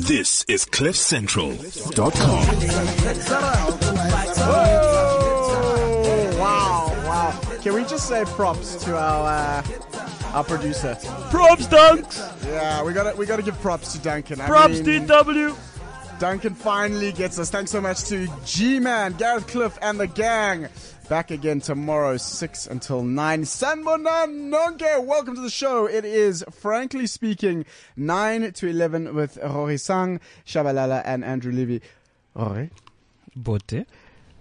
This is CliffCentral.com. Oh, wow, wow. Can we just say props to our uh, our producer? Props, Dunks! Yeah, we got to we got to give props to Duncan. I Props, mean, DW! Duncan finally gets us. Thanks so much to G-Man, Gareth Cliff, and the gang. Back again tomorrow, 6 until 9. Sanbonan Nonke, welcome to the show. It is, frankly speaking, 9 to 11 with Rory Sang, Shabalala, and Andrew Levy. Rory? Bote?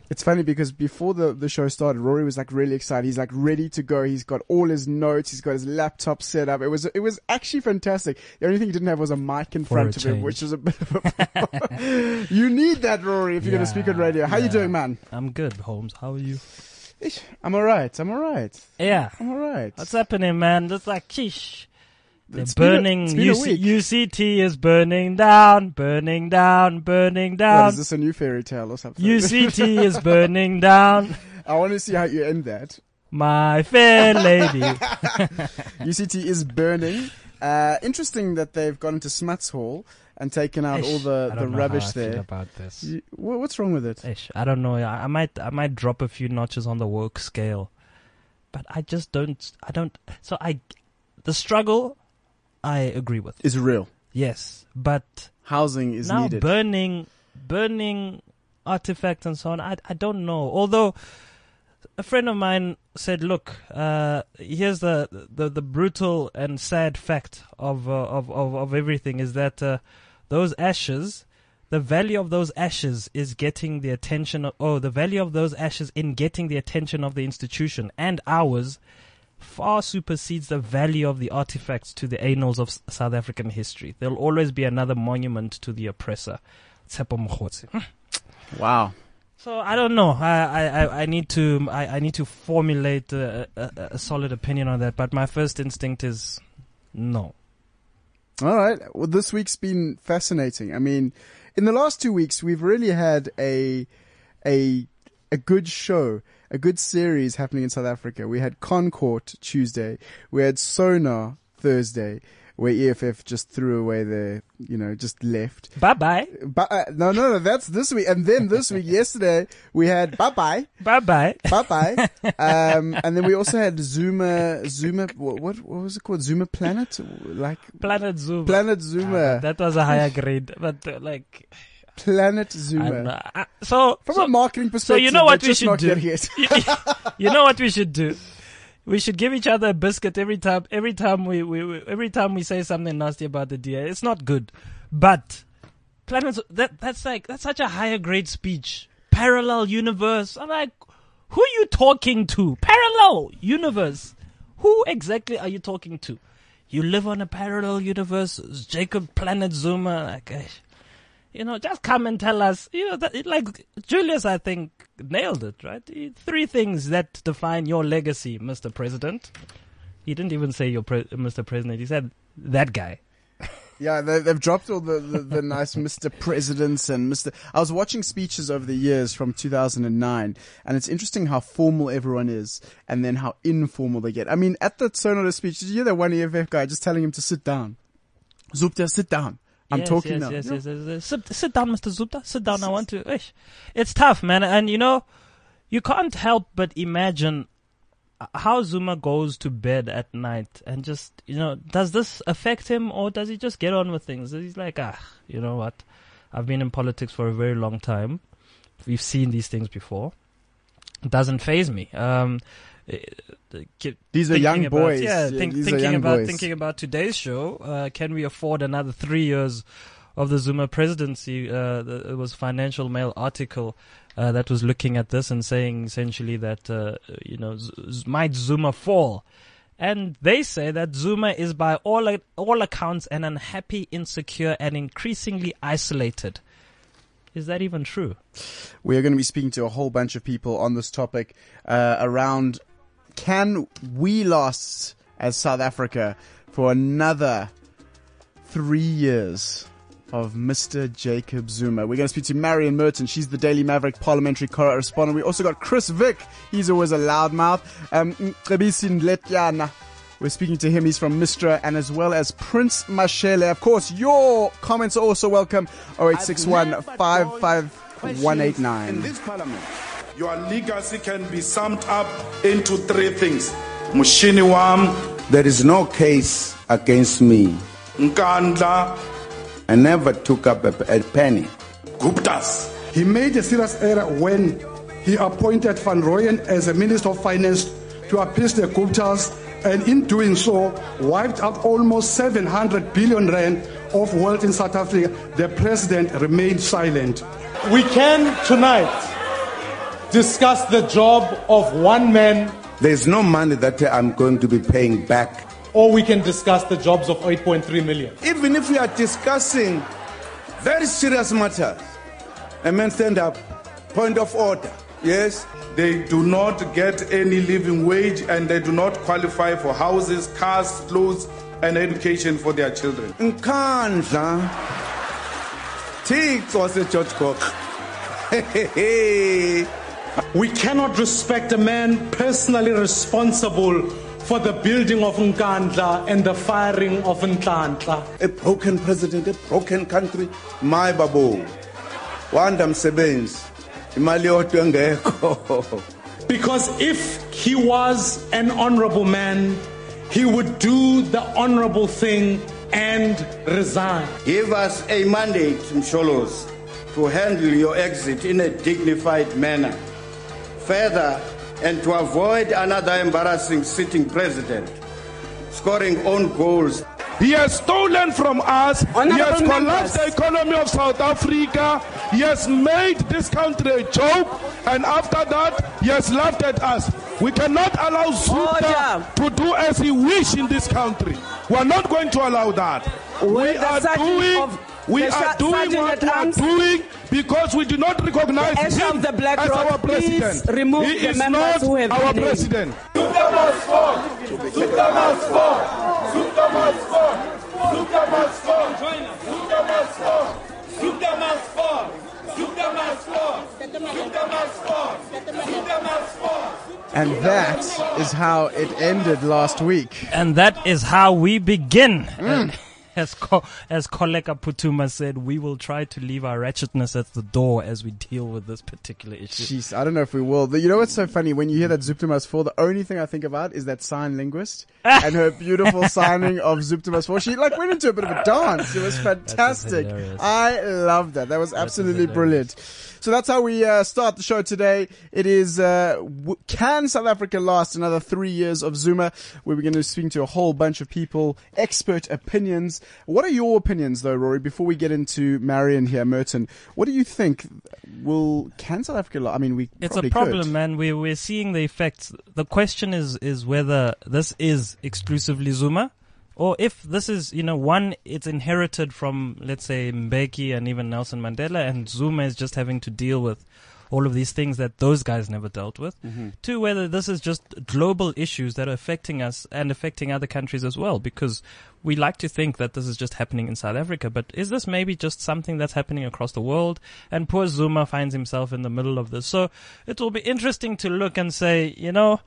It's funny because before the, the show started, Rory was like really excited. He's like ready to go. He's got all his notes. He's got his laptop set up. It was it was actually fantastic. The only thing he didn't have was a mic in For front of him, which was a bit of a You need that, Rory, if you're going to speak on radio. How you doing, man? I'm good, Holmes. How are you? I'm alright. I'm alright. Yeah. I'm alright. What's happening, man? It's like, sheesh. They're It's been a- burning. it's been UC. UCT is burning down, burning down, burning down. is this a new fairy tale or something? UCT is burning down, I want to see how you end that. my fair lady. UCT is burning. Uh, interesting that they've gone into Smuts Hall and taken out all Ish, the, I the know rubbish how I feel there. about this. You, wha- what's wrong with it? Ish, I don't know. I, I might, I might drop a few notches on the work scale, but I just don't. I don't. So I, the struggle, I agree with. Is real. Yes, but Housing is now needed. burning, burning artifacts and so on. I, I don't know. Although a friend of mine said, "Look, uh, here's the, the the brutal and sad fact of uh, of, of of everything is that uh, those ashes." The value of those ashes is getting the attention of, oh, the value of those ashes in getting the attention of the institution and ours far supersedes the value of the artifacts to the annals of South African history. There'll always be another monument to the oppressor. Tshepo Mokgotsi. Hmm. wow. So I don't know. I I, I- I need to I, I need to formulate a, a, a solid opinion on that. But my first instinct is no. All right. Well, this week's been fascinating. I mean, in the last two weeks, we've really had a a a good show, a good series happening in South Africa. We had Concourt Tuesday. We had SONA Thursday, where EFF just threw away their, you know, just left. Bye bye. Uh, no, no, no, that's this week. And then this week, yesterday, we had bye bye. Bye bye. Bye bye. um, and then we also had Zuma, Zuma, what, what, what was it called? Zuma Planet? Like, Planet Zoom. Planet Zuma. that was a higher grade, but uh, like Planet Zuma. don't. Uh, so From so, a marketing perspective, you know what we should not do? you, you know what we should do? We should give each other a biscuit every time. Every time we, we, we every time we say something nasty about the DA, it's not good. But Planet that that's like that's such a higher grade speech. Parallel universe. I'm like, who are you talking to? Parallel universe. Who exactly are you talking to? You live on a parallel universe. Jacob Planet Zuma. Like, eh, you know, just come and tell us. You know, that, like Julius, I think nailed it. Right? Three things that define your legacy, Mr. President. He didn't even say your pre- Mr. President. He said that guy. Yeah, they, they've dropped all the, the, the nice Mr. Presidents and Mr. I was watching speeches over the years from 2009, and it's interesting how formal everyone is, and then how informal they get. I mean, at the Sonoda speech, did you hear that one EFF guy just telling him to sit down? Zupta, sit down. I'm yes, talking yes, now. Yes, yes, yes, yes. Sit, sit down, Mr. Zupta. Sit down. I want to. It's tough, man. And you know, you can't help but imagine how Zuma goes to bed at night and just, you know, does this affect him or does he just get on with things? He's like, ah, you know what? I've been in politics for a very long time. We've seen these things before. It doesn't phase me. Um, ki- These are young about- boys. Yeah, Yeah, think, are thinking about boys. thinking about today's show. Uh, can we afford another three years of the Zuma presidency? Uh, the, it was a Financial Mail article uh, that was looking at this and saying essentially that uh, you know Z- Z- might Zuma fall. And they say that Zuma is by all all accounts an unhappy, insecure, and increasingly isolated. Is that even true? We are going to be speaking to a whole bunch of people on this topic uh, around can we last as South Africa for another three years of Mr. Jacob Zuma. We're going to speak to Marion Merten. She's the Daily Maverick parliamentary correspondent. We also got Chris Vick. He's always a loudmouth. Um. We're speaking to him. He's from Mistra and as well as Prince Mashele. Of course, your comments are also welcome. 0861 In this parliament, your legacy can be summed up into three things. Mushini wam, There is no case against me. Nkandla, I never took up a, a penny. Guptas. He made a serious error when he appointed Van Rooyen as a Minister of Finance to appease the Guptas and in doing so wiped out almost 700 billion rand of wealth in South Africa. The president remained silent. We can tonight discuss the job of one man, There's no money that I'm going to be paying back. or we can discuss the jobs of 8.3 million. Even if we are discussing very serious matters, a man stand up, point of order. Yes? They do not get any living wage and they do not qualify for houses, cars, clothes, and education for their children. Nkandla. Thixo George Cook. We cannot respect a man personally responsible for the building of Nkandla and the firing of Nkandla. A broken president, a broken country. My babu. Wanda msebenzi. Imali engekho. Because if he was an honorable man, he would do the honorable thing and resign. Give us a mandate, Msholozi, to handle your exit in a dignified manner. Further, and to avoid another embarrassing sitting president scoring own goals He has stolen from us. he has Honorable collapsed the economy of South Africa. He has made this country a joke. And after that, he has laughed at us. We cannot allow Zuma Order. to do as he wish in this country. We are not going to allow that. Will we are doing, of- we the are ser- doing what we are doing because we do not recognize The him of the Black as Rock, our please president. remove he the is members not who have our president. And that is how it ended last week. And that is how we begin. And As, Ko- as Koleka Putuma said, we will try to leave our wretchedness at the door as we deal with this particular issue. Jeez, I don't know if we will. You know what's so funny? When you hear that Zuptimus 4, the only thing I think about is that sign linguist and her beautiful signing of Zuptimus 4. She like went into a bit of a dance. It was fantastic. I loved that. That was absolutely brilliant. So that's how we uh, start the show today. It is, uh, w- can South Africa last another three years of Zuma? Where we're going to speak to a whole bunch of people, expert opinions. What are your opinions though, Rory, before we get into Marion here, Merten? What do you think will, can South Africa last? I mean, we It's a problem, could. man. We're we're seeing the effects. The question is is whether this is exclusively Zuma, or if this is you know one it's inherited from let's say Mbeki and even Nelson Mandela, and Zuma is just having to deal with all of these things that those guys never dealt with. Mm-hmm. Two, whether this is just global issues that are affecting us and affecting other countries as well, because we like to think that this is just happening in South Africa, but is this maybe just something that's happening across the world? And poor Zuma finds himself in the middle of this. So it will be interesting to look and say, you know,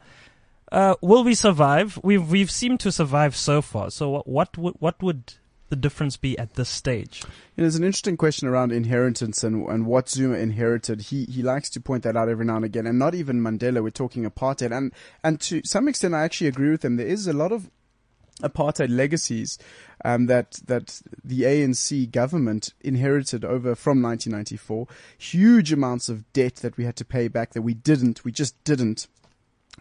uh, will we survive? We've we've seemed to survive so far. So what what would what would the difference be at this stage? It is an interesting question around inheritance and, and what Zuma inherited. He he likes to point that out every now and again, and not even Mandela. We're talking apartheid, and and to some extent, I actually agree with him. There is a lot of apartheid legacies um, that that the ANC government inherited over from 1994. Huge amounts of debt that we had to pay back that we didn't. We just didn't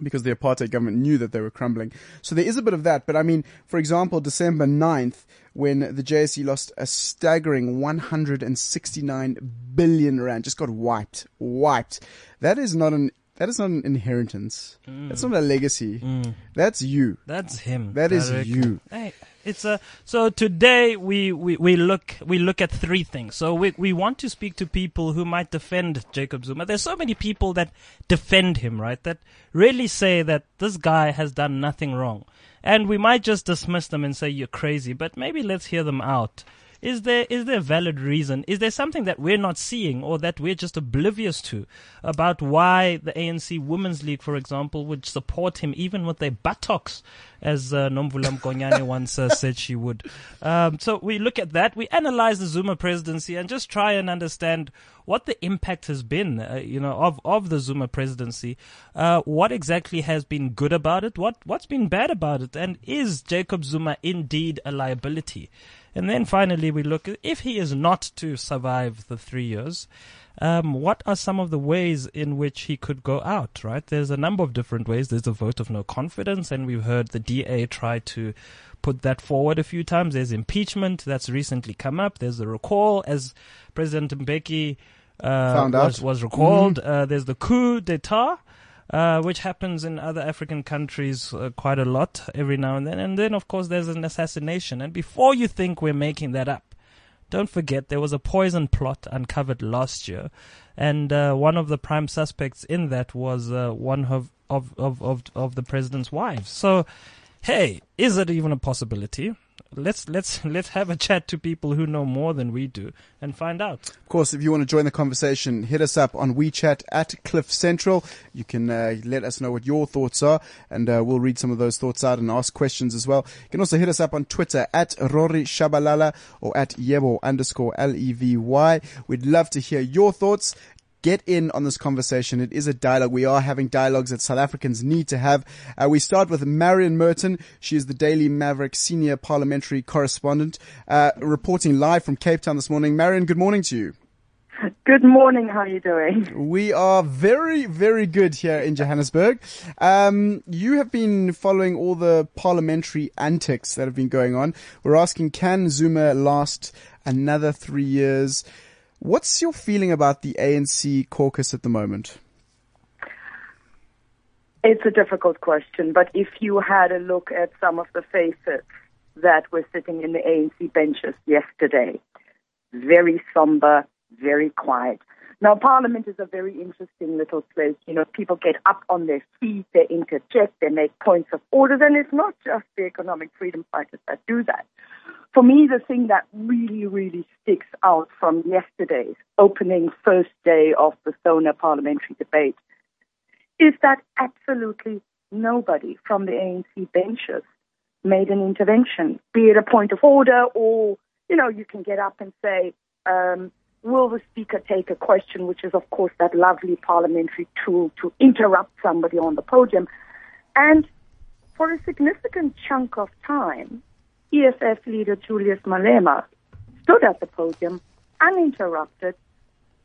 because the apartheid government knew that they were crumbling. So there is a bit of that. But I mean, for example, December 9th, when the JSE lost a staggering 169 billion rand, just got wiped, wiped. That is not an, that is not an inheritance. That's mm. not a legacy. Mm. That's you. That's him. That is directly. you. Hey, it's a so today we, we, we look we look at three things. So we we want to speak to people who might defend Jacob Zuma. There's so many people that defend him, right? That really say that this guy has done nothing wrong. And we might just dismiss them and say you're crazy, but maybe let's hear them out. Is there is there a valid reason? Is there something that we're not seeing or that we're just oblivious to about why the ANC Women's League, for example, would support him even with their buttocks, as uh, Nomvula Mokonyane once uh, said she would? Um, so we look at that, we analyze the Zuma presidency, and just try and understand what the impact has been, uh, you know, of of the Zuma presidency. Uh, what exactly has been good about it? What what's been bad about it? And is Jacob Zuma indeed a liability? And then finally, we look if he is not to survive the three years, um, what are some of the ways in which he could go out, right? There's a number of different ways. There's a vote of no confidence, and we've heard the DA try to put that forward a few times. There's impeachment that's recently come up. There's the recall, as President Mbeki uh, was, was recalled. Uh, there's the coup d'etat uh, which happens in other African countries uh, quite a lot every now and then. And then, of course, there's an assassination. And before you think we're making that up, don't forget there was a poison plot uncovered last year, and uh, one of the prime suspects in that was uh, one of, of of of of the president's wives. So, hey, is it even a possibility? Let's let's let's have a chat to people who know more than we do and find out. Of course, if you want to join the conversation, hit us up on WeChat at Cliff Central. You can uh, let us know what your thoughts are, and uh, we'll read some of those thoughts out and ask questions as well. You can also hit us up on Twitter at Rory Shabalala or at Yebo underscore L-E-V-Y. We'd love to hear your thoughts. Get in on this conversation. It is a dialogue. We are having dialogues that South Africans need to have. Uh, we start with Marion Merten. She is the Daily Maverick senior parliamentary correspondent, uh, reporting live from Cape Town this morning. Marion, good morning to you. Good morning. How are you doing? We are very, very good here in Johannesburg. Um, you have been following all the parliamentary antics that have been going on. We're asking, can Zuma last another three years? What's your feeling about the ANC caucus at the moment? It's a difficult question, but if you had a look at some of the faces that were sitting in the ANC benches yesterday, very somber, very quiet. Now, Parliament is a very interesting little place. You know, people get up on their feet, they interject, they make points of order, and it's not just the economic freedom fighters that do that. For me, the thing that really, really sticks out from yesterday's opening first day of the SONA parliamentary debate is that absolutely nobody from the ANC benches made an intervention, be it a point of order or, you know, you can get up and say, um, will the speaker take a question, which is, of course, that lovely parliamentary tool to interrupt somebody on the podium. And for a significant chunk of time, EFF leader Julius Malema stood at the podium uninterrupted,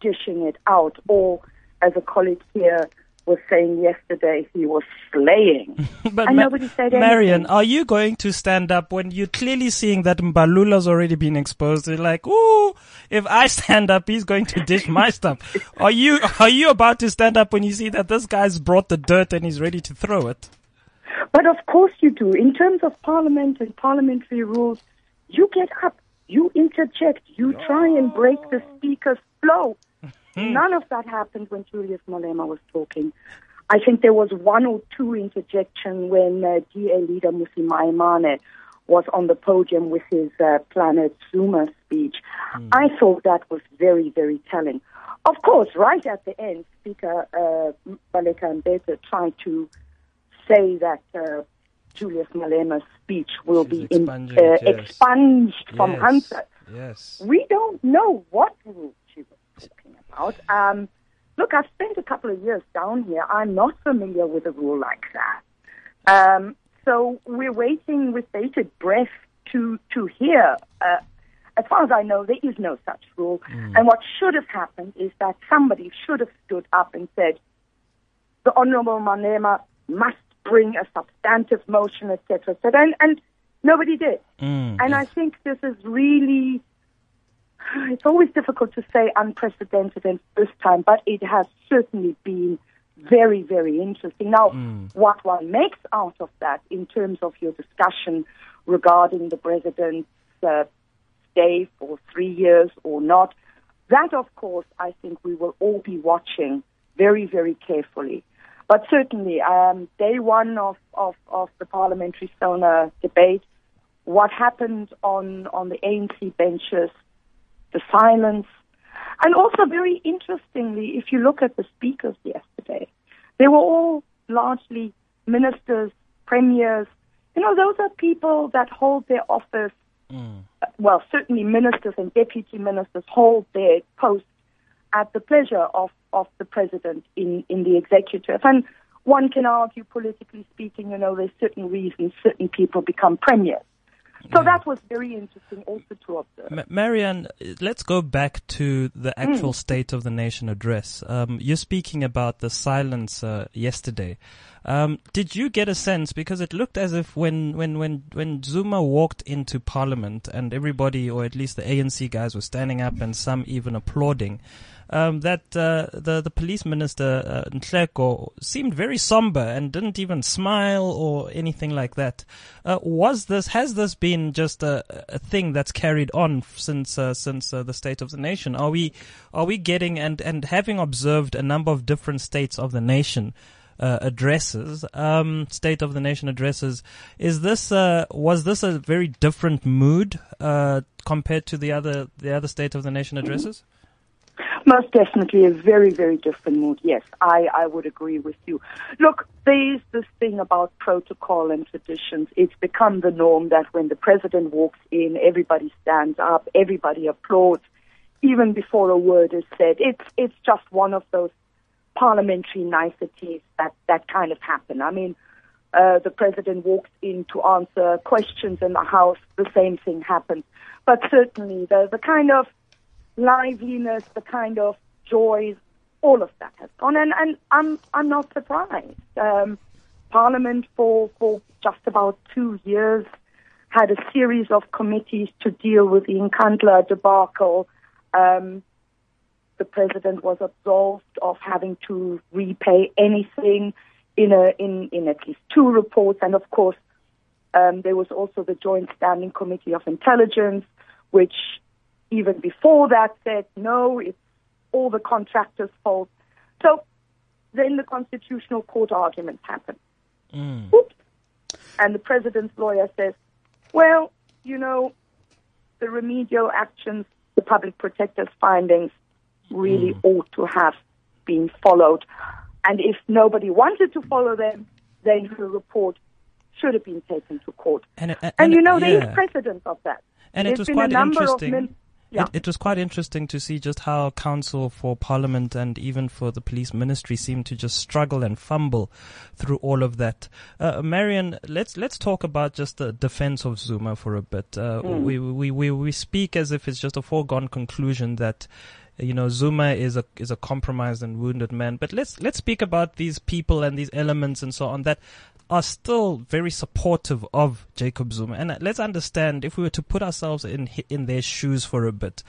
dishing it out, or as a colleague here was saying yesterday, he was slaying. but and Ma- nobody said Marion, anything. are you going to stand up when you're clearly seeing that Mbalula's already been exposed? You're like, ooh, if I stand up, he's going to dish my stuff. Are you, are you about to stand up when you see that this guy's brought the dirt and he's ready to throw it? But of course you do. In terms of parliament and parliamentary rules, you get up, you interject, you try and break the speaker's flow. None of that happened when Julius Malema was talking. I think there was one or two interjection when uh, DA leader Mmusi Maimane was on the podium with his uh, Planet Zuma speech. I thought that was very, very telling. Of course, right at the end, Speaker uh, Baleka Mbete tried to say that uh, Julius Malema's speech will She's be in, uh, yes. expunged from Yes. Hunter. Yes. We don't know what rule she was talking about. Um, look, I've spent a couple of years down here. I'm not familiar with a rule like that. Um, so we're waiting with bated breath to to hear. Uh, as far as I know, there is no such rule. And what should have happened is that somebody should have stood up and said, the Honourable Malema must bring a substantive motion, etc., etc. And, and nobody did. Mm, And I think this is really, it's always difficult to say unprecedented and first time, but it has certainly been very, very interesting. Now, what one makes out of that in terms of your discussion regarding the president's uh, stay for three years or not, that, of course, I think we will all be watching very, very carefully. But certainly, um, day one of, of, of the parliamentary SONA debate, what happened on, on the ANC benches, the silence, and also very interestingly, if you look at the speakers yesterday, they were all largely ministers, premiers. You know, those are people that hold their office. Mm. Well, certainly ministers and deputy ministers hold their posts at the pleasure of, of the president in, in the executive. And one can argue, politically speaking, you know, there's certain reasons certain people become premiers. So that was very interesting also to observe. Ma- Marianne, let's go back to the Mm. actual State of the Nation address. Um, you're speaking about the silence uh, yesterday. Um, did you get a sense because it looked as if when when when when Zuma walked into Parliament and everybody, or at least the ANC guys, were standing up and some even applauding. Um, that uh, the the police minister uh, Nhleko seemed very somber and didn't even smile or anything like that. Uh, was this has this been just a, a thing that's carried on since uh, since uh, the State of the Nation? Are we are we getting and and having observed a number of different states of the nation? Uh, addresses, um, State of the Nation addresses. Is this uh, was this a very different mood uh, compared to the other the other State of the Nation addresses? Most definitely a very, very different mood. Yes, I, I would agree with you. Look, there's this thing about protocol and traditions. It's become the norm that when the president walks in, everybody stands up, everybody applauds, even before a word is said. It's, it's just one of those parliamentary niceties that, that kind of happen. I mean, uh, the president walks in to answer questions in the House, the same thing happens. But certainly the, the kind of liveliness, the kind of joys, all of that has gone. And, and I'm, I'm not surprised. Um, Parliament for, for just about two years had a series of committees to deal with the Nkandla debacle. Um, the president was absolved of having to repay anything in a in, in at least two reports, and of course, um, there was also the Joint Standing Committee of Intelligence, which even before that said no, it's all the contractors' fault. So then the Constitutional Court arguments happen. Mm. Oops. And the president's lawyer says, well, you know, the remedial actions, the public protector's findings really Mm. ought to have been followed. And if nobody wanted to follow them, then her report should have been taken to court. And, and, And, you know, there yeah. is precedent of that. And There's it was been quite a number interesting. Of min- yeah. It, it was quite interesting to see just how counsel for parliament and even for the police ministry seemed to just struggle and fumble through all of that. Uh, Marion, let's let's talk about just the defense of Zuma for a bit. Uh, we, we we we speak as if it's just a foregone conclusion that you know Zuma is a is a compromised and wounded man. But let's let's speak about these people and these elements and so on that are still very supportive of Jacob Zuma. And let's understand if we were to put ourselves in in their shoes for a bit.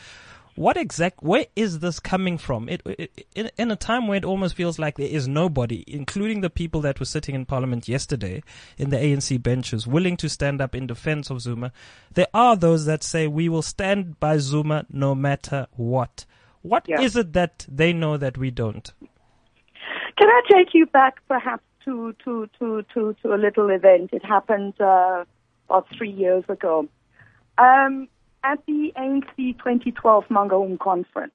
What exact? Where is this coming from? It, it, in, in a time where it almost feels like there is nobody, including the people that were sitting in Parliament yesterday in the ANC benches, willing to stand up in defense of Zuma. There are those that say we will stand by Zuma no matter what. What is Yeah. it that they know that we don't? Can I take you back perhaps to, to, to, to, to a little event? It happened uh, about three years ago. Um, at the ANC 2012 Mangaung conference,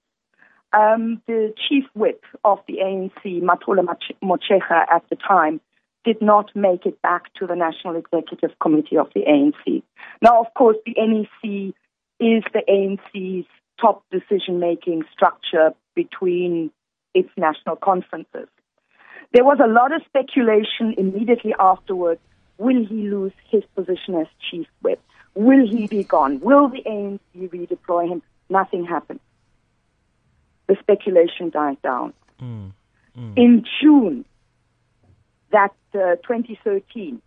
um, the chief whip of the ANC, Mathole Motshekga, at the time, did not make it back to the National Executive Committee of the ANC. Now, of course, the NEC is the ANC's top decision making structure between its national conferences. There was a lot of speculation immediately afterwards. Will he lose his position as chief whip? Will he be gone? Will the ANC redeploy him? Nothing happened. The speculation died down. In June, that uh, 2013,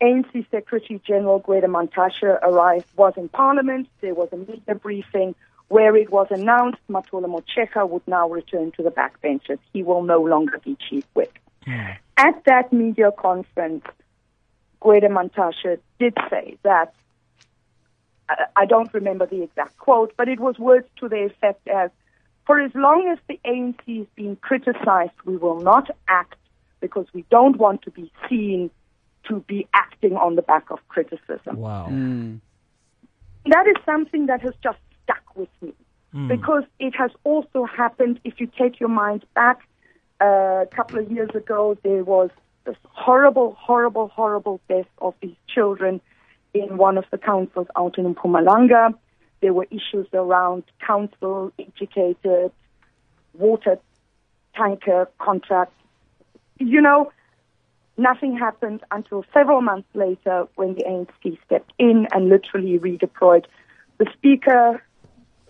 ANC Secretary General Gwede Mantashe arrived, was in Parliament. There was a media briefing where it was announced Mathole Motshekga would now return to the backbenches. He will no longer be chief whip. Hmm. At that media conference, Gwede Mantashe did say that, I- I don't remember the exact quote, but it was words to the effect as, for as long as the ANC is being criticized, we will not act because we don't want to be seen to be acting on the back of criticism. Wow. Hmm. That is something that has just stuck with me because it has also happened. If you take your mind back uh, a couple of years ago, there was this horrible, horrible, horrible death of these children in one of the councils out in Mpumalanga. There were issues around council educated water tanker contract. You know, nothing happened until several months later when the ANC stepped in and literally redeployed the speaker,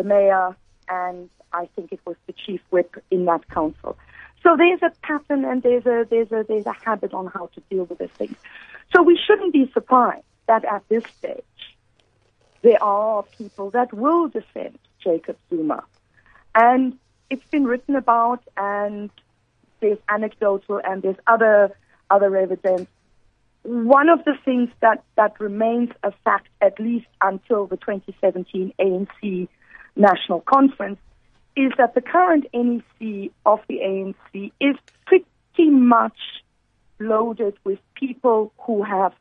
the mayor, and I think it was the chief whip in that council. So there's a pattern and there's a there's a there's a habit on how to deal with this thing. So we shouldn't be surprised that at this stage there are people that will defend Jacob Zuma. And it's been written about and there's anecdotal and there's other other evidence. One of the things that, that remains a fact, at least until the 2017 ANC National Conference, is that the current NEC of the ANC is pretty much loaded with people who have,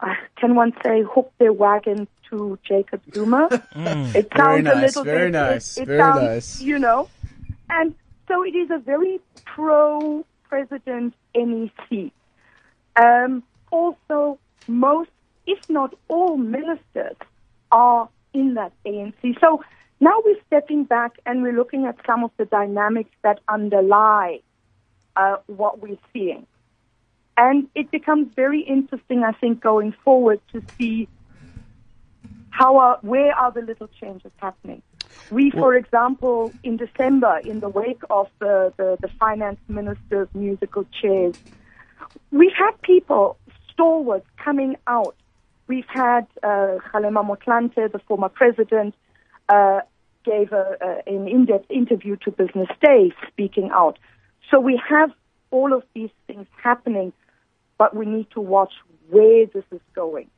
uh, can one say, hooked their wagon to Jacob Zuma. It sounds Very a nice, little very bit, nice, It, it very sounds, nice. you know, and so it is a very pro president NEC. Um, also, most, if not all, ministers are in that ANC. So now we're stepping back and we're looking at some of the dynamics that underlie uh, what we're seeing. And it becomes very interesting, I think, going forward to see how are, where are the little changes happening. We, for example, in December, in the wake of the, the, the finance minister's musical chairs, we've had people, stalwarts, coming out. We've had uh, Kgalema Motlanthe, the former president, uh, gave a, a, an in-depth interview to Business Day, speaking out. So we have all of these things happening, but we need to watch where this is going.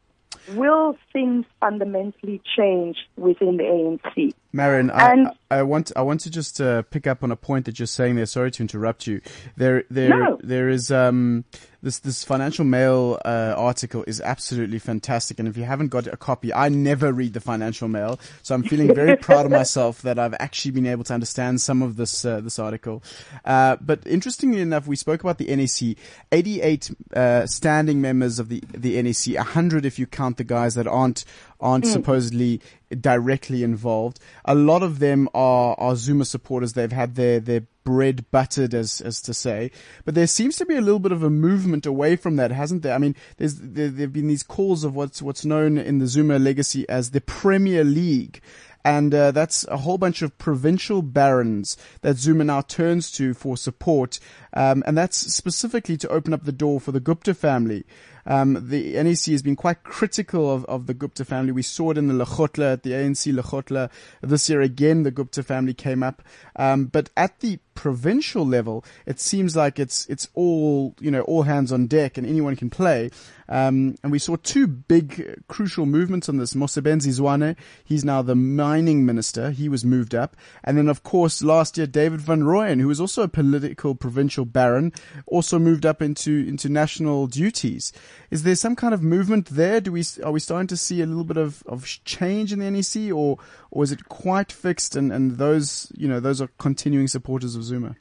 Will things fundamentally change within the ANC? Marion, I, And- I want I want to just uh, pick up on a point that you're saying there. Sorry to interrupt you. There there No. there is um this this Financial Mail uh, article is absolutely fantastic, and if you haven't got a copy, I never read the Financial Mail, so I'm feeling very proud of myself that I've actually been able to understand some of this uh, this article. Uh, but interestingly enough, we spoke about the NEC, 88 uh, standing members of the the NEC, 100 if you count the guys that aren't aren't supposedly directly involved. A lot of them are, are Zuma supporters. They've had their, their bread buttered, as, as to say. But there seems to be a little bit of a movement away from that, hasn't there? I mean, there's, there, there've been these calls of what's, what's known in the Zuma legacy as the Premier League. And uh, that's a whole bunch of provincial barons that Zuma now turns to for support. Um, and that's specifically to open up the door for the Gupta family. Um, the NEC has been quite critical of, of the Gupta family. We saw it in the Lekgotla, at the ANC Lekgotla. This year again, the Gupta family came up. Um, but at the provincial level, it seems like it's, it's all, you know, all hands on deck and anyone can play. Um, and we saw two big uh, crucial movements on this. Mosebenzi Zwane, he's now the mining minister. He was moved up. And then, of course, last year, David Van Rooyen, who was also a political provincial baron, also moved up into, into national duties. Is there some kind of movement there? Do we, are we starting to see a little bit of, of change in the NEC or, or is it quite fixed and, and those, you know, those are continuing supporters of Zuma?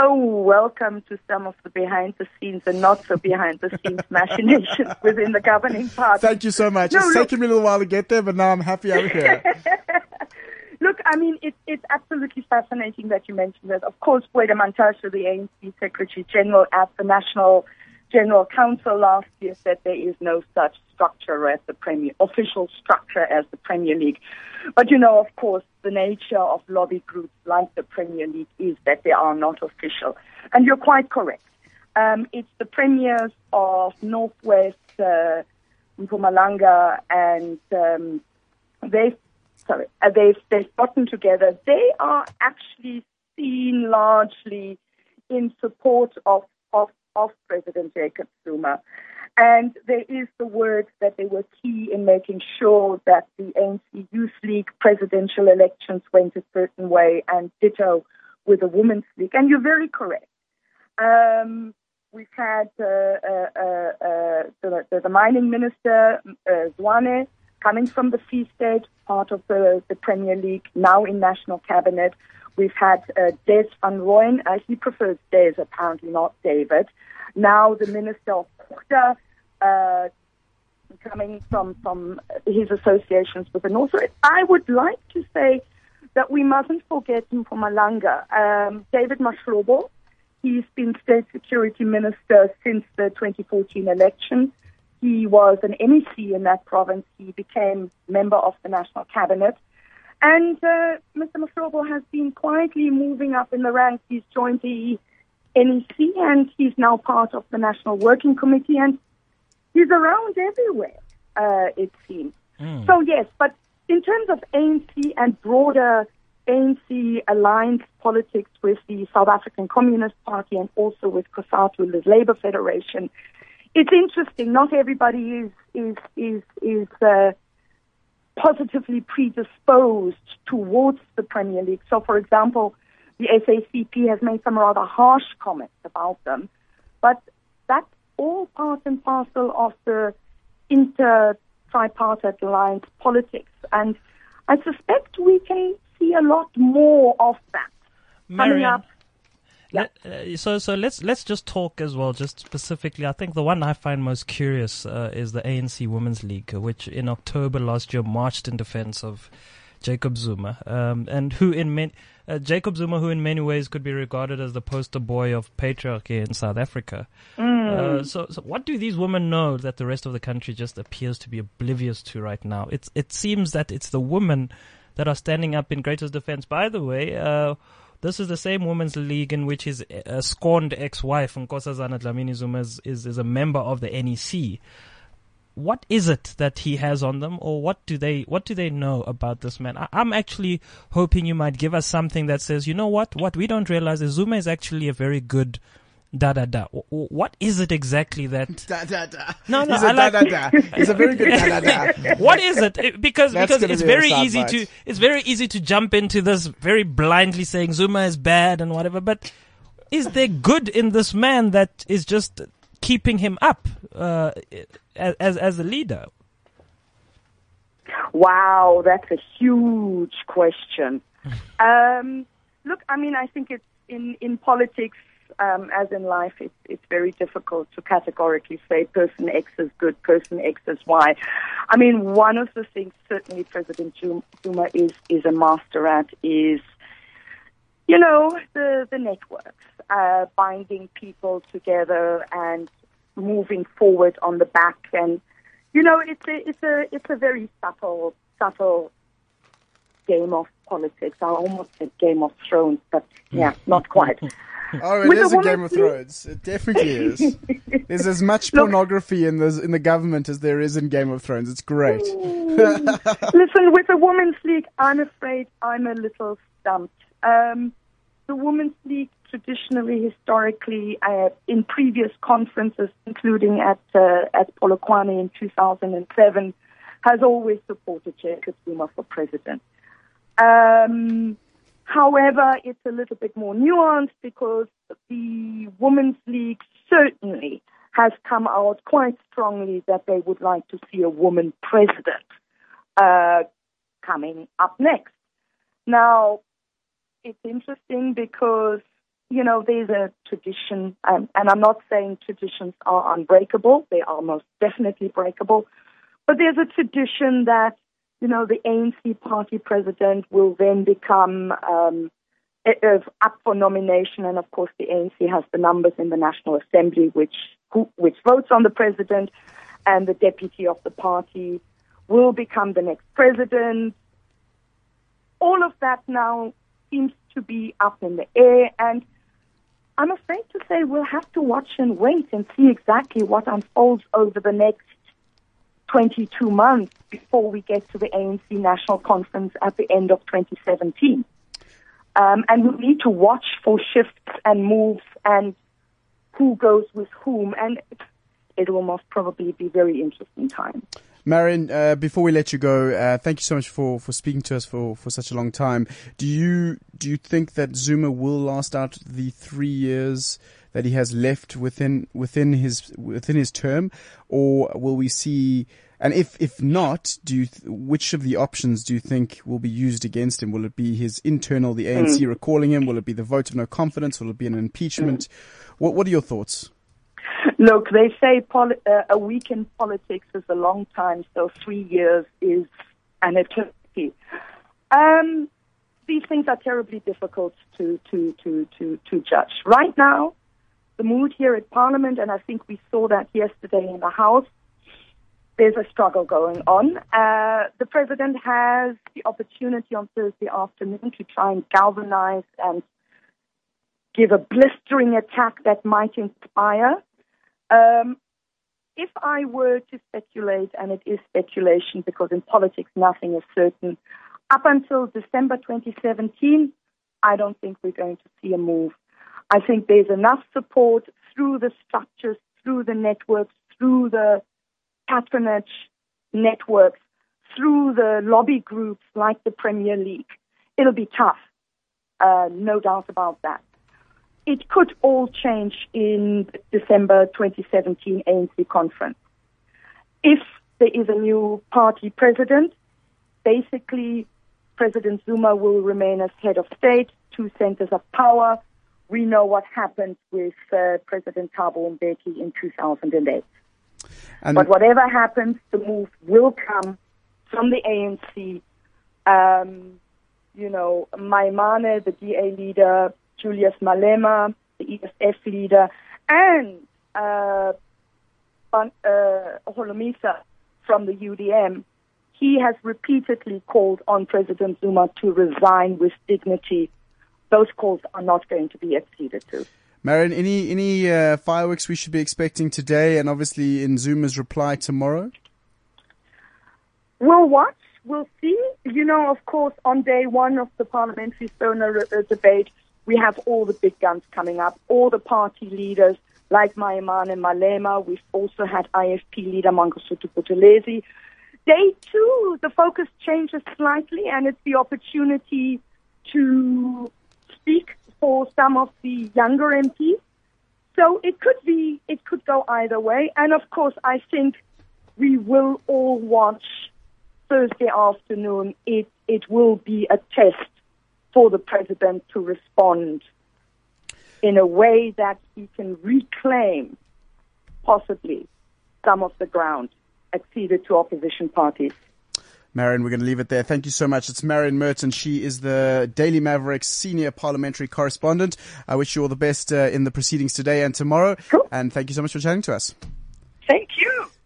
Oh, welcome to some of the behind the scenes and not so behind the scenes machinations within the governing party. Thank you so much. No, it's look- taken me a little while to get there, but now I'm happy I'm here. Look, I mean, it, it's absolutely fascinating that you mentioned that. Of course, Gwede Mantashe, the ANC Secretary General at the National General council last year, said there is no such structure as the Premier, official structure as the Premier League. But you know, of course, the nature of lobby groups like the Premier League is that they are not official. And you're quite correct. Um, it's the premiers of Northwest, uh, Mpumalanga, and um, they've sorry, uh, they've they've gotten together. They are actually seen largely in support of of, of President Jacob Zuma. And there is the word that they were key in making sure that the ANC Youth League presidential elections went a certain way, and ditto with the Women's League. And you're very correct. Um, we've had uh, uh, uh, uh, the, the, mining minister, uh, Zwane, coming from the Free State, part of the, the Premier League, now in national cabinet. We've had uh, Des van Rooyen, uh, he prefers Des, apparently not David. Now the Minister of CoGTA, uh, coming from, from his associations with the North. So I would like to say that we mustn't forget Mpumalanga. Um, David Mahlobo, he's been State Security Minister since the 2014 election. He was an MEC in that province. He became member of the National Cabinet. And uh, Mr. Mahlobo has been quietly moving up in the ranks. He's joined the NEC and he's now part of the National Working Committee and he's around everywhere, uh, it seems. Mm. So, yes, but in terms of ANC and broader ANC alliance politics with the South African Communist Party and also with COSATU, the Labour Federation, it's interesting. Not everybody is is is is uh, positively predisposed towards the Premier League. So, for example, the SACP has made some rather harsh comments about them, but that's all part and parcel of the inter tripartite alliance politics, and I suspect we can see a lot more of that coming Marion, Let, uh, so so let's let's just talk as well, just specifically. I think the one I find most curious uh, is the ANC Women's League, which in October last year marched in defense of Jacob Zuma, um, and who in many uh, Jacob Zuma, who in many ways could be regarded as the poster boy of patriarchy in South Africa. Uh, so, so what do these women know that the rest of the country just appears to be oblivious to right now? It's it seems that it's the women that are standing up in greatest defense. By the way, uh, this is the same women's league in which his uh, scorned ex-wife, Nkosazana Dlamini Zuma, is, is, is a member of the NEC. What is it that he has on them, or what do they what do they know about this man? I, I'm actually hoping you might give us something that says, you know what, what we don't realize is Zuma is actually a very good da da da. W- w- What is it exactly that? Da da da. No, no, He's I a like- da da da. He's a very good da da da. what is it? It- Because That's because it's be very easy soundbite. to it's very easy to jump into this very blindly saying Zuma is bad and whatever. But is there good in this man that is just keeping him up uh, as as a leader? Wow, that's a huge question. Um, look, I mean, I think it's in, in politics, um, as in life, it's, it's very difficult to categorically say person X is good, person X is Y. I mean, one of the things certainly President Zuma is, is a master at is, you know, the, the networks, uh, binding people together and moving forward on the back and you know, it's a it's a it's a very subtle subtle game of politics. I almost said Game of Thrones, but yeah, not quite. Oh, it is a Game of Thrones. It definitely is. There's as much Look- pornography in the in the government as there is in Game of Thrones. It's great. Listen, with the Women's League, I'm afraid I'm a little stumped. Um, the Women's League, traditionally, historically, uh, in previous conferences, including at uh, at Polokwane in 2007, has always supported Jacob Zuma for president. Um, however, it's a little bit more nuanced because the Women's League certainly has come out quite strongly that they would like to see a woman president uh, coming up next. Now, it's interesting because, you know, there's a tradition, um, and I'm not saying traditions are unbreakable, they are most definitely breakable, but there's a tradition that, you know, the ANC party president will then become um, up for nomination, and of course the ANC has the numbers in the National Assembly, which who, which votes on the president, and the deputy of the party will become the next president. All of that now seems to be up in the air, and I'm afraid to say we'll have to watch and wait and see exactly what unfolds over the next 22 months before we get to the ANC National Conference at the end of 2017. Um, and we need to watch for shifts and moves and who goes with whom, and it will most probably be very interesting time. Marion, uh, before we let you go, uh, thank you so much for, for speaking to us for, for such a long time. Do you do you think that Zuma will last out the three years that he has left within within his within his term, or will we see? And if if not, do you th- which of the options do you think will be used against him? Will it be his internal, the ANC Mm. recalling him? Will it be the vote of no confidence? Will it be an impeachment? What What are your thoughts? Look, they say poli- uh, a week in politics is a long time, so three years is an eternity. Um, these things are terribly difficult to, to, to, to, to judge. Right now, the mood here at Parliament, and I think we saw that yesterday in the House, there's a struggle going on. Uh, the President has the opportunity on Thursday afternoon to try and galvanize and give a blistering attack that might inspire. Um, if I were to speculate, and it is speculation because in politics nothing is certain, up until December 2017, I don't think we're going to see a move. I think there's enough support through the structures, through the networks, through the patronage networks, through the lobby groups like the Premier League. It'll be tough, uh, no doubt about that it could all change in December 2017 ANC conference. If there is a new party president, basically President Zuma will remain as head of state, two centers of power. We know what happened with uh, President Thabo Mbeki in 2008. And but whatever happens, the move will come from the ANC. Um, you know, Maimane, the DA leader, Julius Malema, the EFF leader, and uh, uh, Holomisa from the UDM, he has repeatedly called on President Zuma to resign with dignity. Those calls are not going to be acceded to. Marion, any any uh, fireworks we should be expecting today, and obviously in Zuma's reply tomorrow? We'll watch. We'll see. You know, of course, on day one of the parliamentary SONA uh, debate, we have all the big guns coming up, all the party leaders like Maimane Malema. We've also had IFP leader Mangosuthu Buthelezi. Day two, the focus changes slightly, and it's the opportunity to speak for some of the younger MPs. So it could be, it could go either way. And of course, I think we will all watch Thursday afternoon. It it will be a test for the president to respond in a way that he can reclaim possibly some of the ground acceded to opposition parties. Marion, we're going to leave it there. Thank you so much. It's Marion Merten. She is the Daily Maverick's senior parliamentary correspondent. I wish you all the best uh, in the proceedings today and tomorrow. Cool. And thank you so much for chatting to us.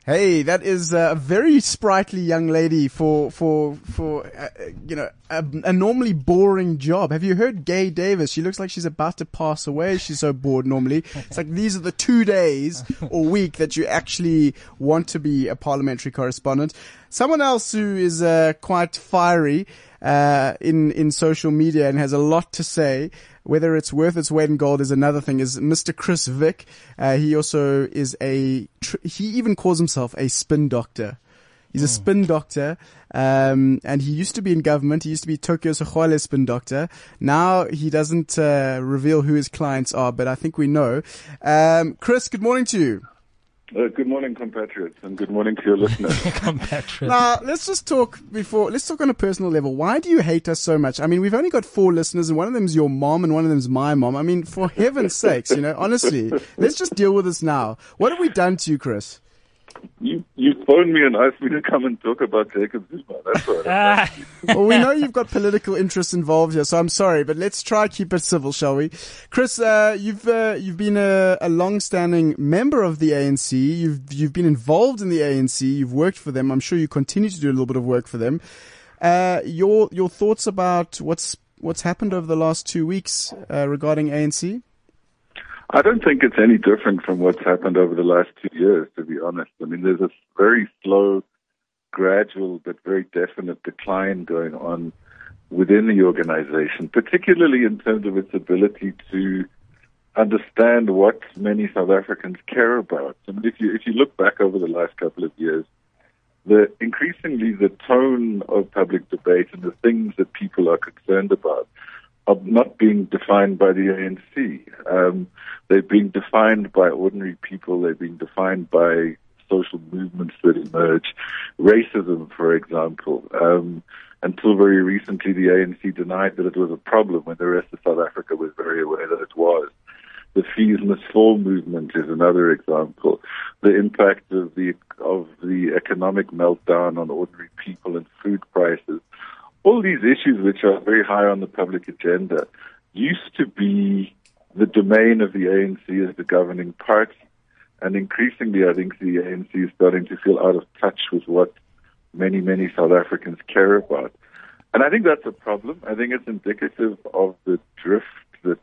Hey, that is a very sprightly young lady for for for uh, you know a, a normally boring job. Have you heard Gaye Davis? She looks like she's about to pass away. She's so bored normally. It's like these are the two days or week that you actually want to be a parliamentary correspondent. Someone else who is uh, quite fiery uh, in in social media and has a lot to say. Whether it's worth its weight in gold is another thing. Is Mr. Chris Vick? Uh, he also is a. Tr- he even calls himself a spin doctor. He's a spin doctor, um, and he used to be in government. He used to be Tokyo Sexwale spin doctor. Now he doesn't uh, reveal who his clients are, but I think we know. Um, Chris, good morning to you. Uh, good morning, compatriots, and good morning to your listeners. compatriots. Now, let's just talk before, let's talk on a personal level. Why do you hate us so much? I mean, we've only got four listeners and one of them's your mom and one of them's my mom. I mean, for heaven's sakes, you know, honestly, let's just deal with this now. What have we done to you, Chris? You you phoned me and asked me to come and talk about Jacob Zuma. That's what. Ah, well, we know you've got political interests involved here, so I'm sorry, but let's try keep it civil, shall we? Chris, uh, you've uh, you've been a, a long-standing member of the ANC. You've you've been involved in the ANC. You've worked for them. I'm sure you continue to do a little bit of work for them. Uh, your your thoughts about what's what's happened over the last two weeks uh, regarding ANC? I don't think it's any different from what's happened over the last two years, to be honest. I mean, there's a very slow, gradual, but very definite decline going on within the organization, particularly in terms of its ability to understand what many South Africans care about. I mean, if you if you look back over the last couple of years, the increasingly the tone of public debate and the things that people are concerned about are not being defined by the ANC. Um, they're being defined by ordinary people. They're being defined by social movements that emerge. Racism, for example. Um, until very recently, the ANC denied that it was a problem when the rest of South Africa was very aware that it was. The fees must fall movement is another example. The impact of the of the economic meltdown on ordinary people and food prices. All these issues, which are very high on the public agenda, used to be the domain of the ANC as the governing party. And increasingly, I think the ANC is starting to feel out of touch with what many, many South Africans care about. And I think that's a problem. I think it's indicative of the drift that's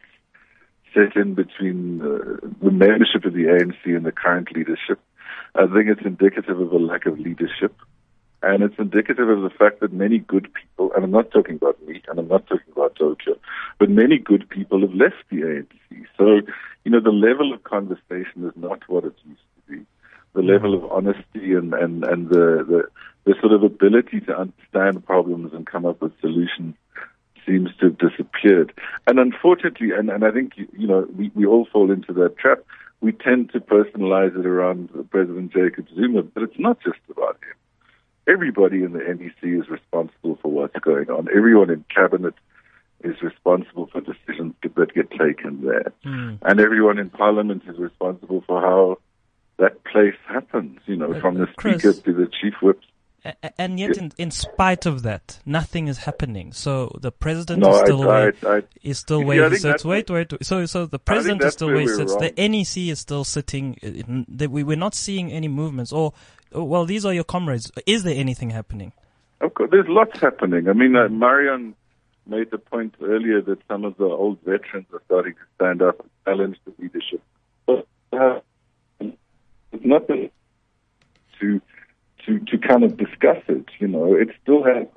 set in between uh, the membership of the ANC and the current leadership. I think it's indicative of a lack of leadership. And it's indicative of the fact that many good people, and I'm not talking about me, and I'm not talking about Tokyo, but many good people have left the ANC. So, you know, the level of conversation is not what it used to be. The mm-hmm. level of honesty and, and, and the, the, the sort of ability to understand problems and come up with solutions seems to have disappeared. And unfortunately, and, and I think, you know, we, we all fall into that trap. We tend to personalize it around President Jacob Zuma, but it's not just about him. Everybody in the NEC is responsible for what's going on. Everyone in cabinet is responsible for decisions that get taken there. Mm. And everyone in parliament is responsible for how that place happens, you know, Uh, from the Chris- speaker to the chief a- And yet, Yeah. in, in spite of that, nothing is happening. So the president No, is still I- where I- is still where he sits. Wait, wait. wait. So, so the president is still where he sits. The wrong. NEC is still sitting. That we, we're not seeing any movements. Or, oh, well, these are your comrades. Is there anything happening? Of course, there's lots happening. I mean, uh, Marion made the point earlier that some of the old veterans are starting to stand up and challenge the leadership. But uh, it's not to to to kind of discuss it. You know, it still has.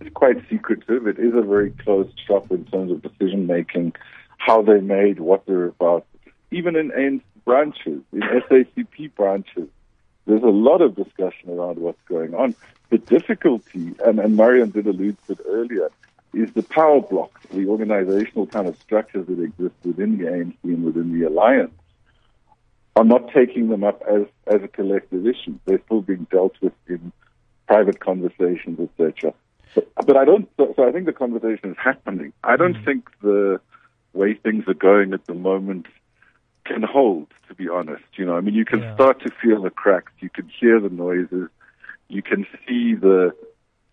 It's quite secretive. It is a very closed shop in terms of decision making, how they're made, what they're about. Even in ANC branches, in SACP branches, there's a lot of discussion around what's going on. The difficulty, and, and Marion did allude to it earlier, is the power block, the organizational kind of structures that exist within the ANC and within the alliance are not taking them up as, as a collective issue. They're still being dealt with in private conversations, etc. But, but I don't. So, so I think the conversation is happening. I don't mm. think the way things are going at the moment can hold. To be honest, you know, I mean, you can Yeah. start to feel the cracks. You can hear the noises. You can see the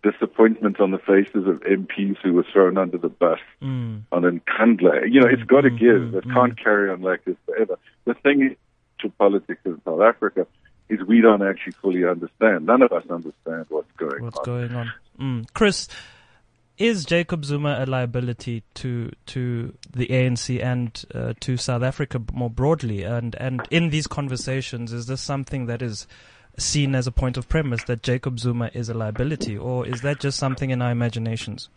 disappointment on the faces of MPs who were thrown under the bus Mm. on Nkandla. You know, it's got to Mm, give. mm, It mm. can't carry on like this forever. The thing is, to politics in South Africa is we don't actually fully understand. None of us understand what's going What's on. going on? Mm. Chris, is Jacob Zuma a liability to to the ANC and uh, to South Africa more broadly? And and in these conversations, is this something that is seen as a point of premise that Jacob Zuma is a liability, or is that just something in our imaginations?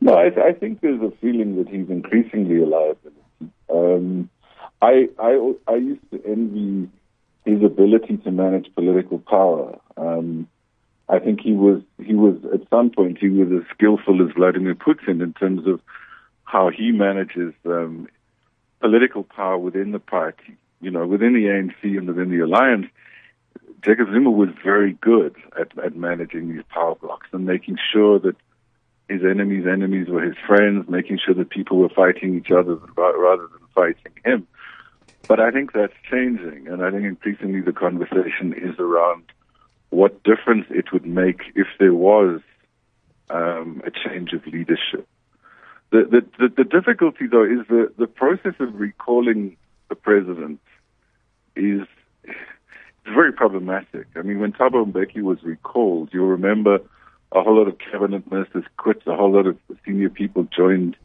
No, I, I think there's a feeling that he's increasingly a liability. Um, I, I, I used to envy his ability to manage political power. Um, I think he was, he was at some point he was as skillful as Vladimir Putin in terms of how he manages um, political power within the party. You know, within the ANC and within the alliance, Jacob Zuma was very good at, at managing these power blocks and making sure that his enemies' enemies were his friends, making sure that people were fighting each other rather than fighting him. But I think that's changing, and I think increasingly the conversation is around what difference it would make if there was um, a change of leadership. The, the, the, the difficulty, though, is the, the process of recalling the president is it's very problematic. I mean, when Thabo Mbeki was recalled, you'll remember a whole lot of cabinet ministers quit, a whole lot of senior people joined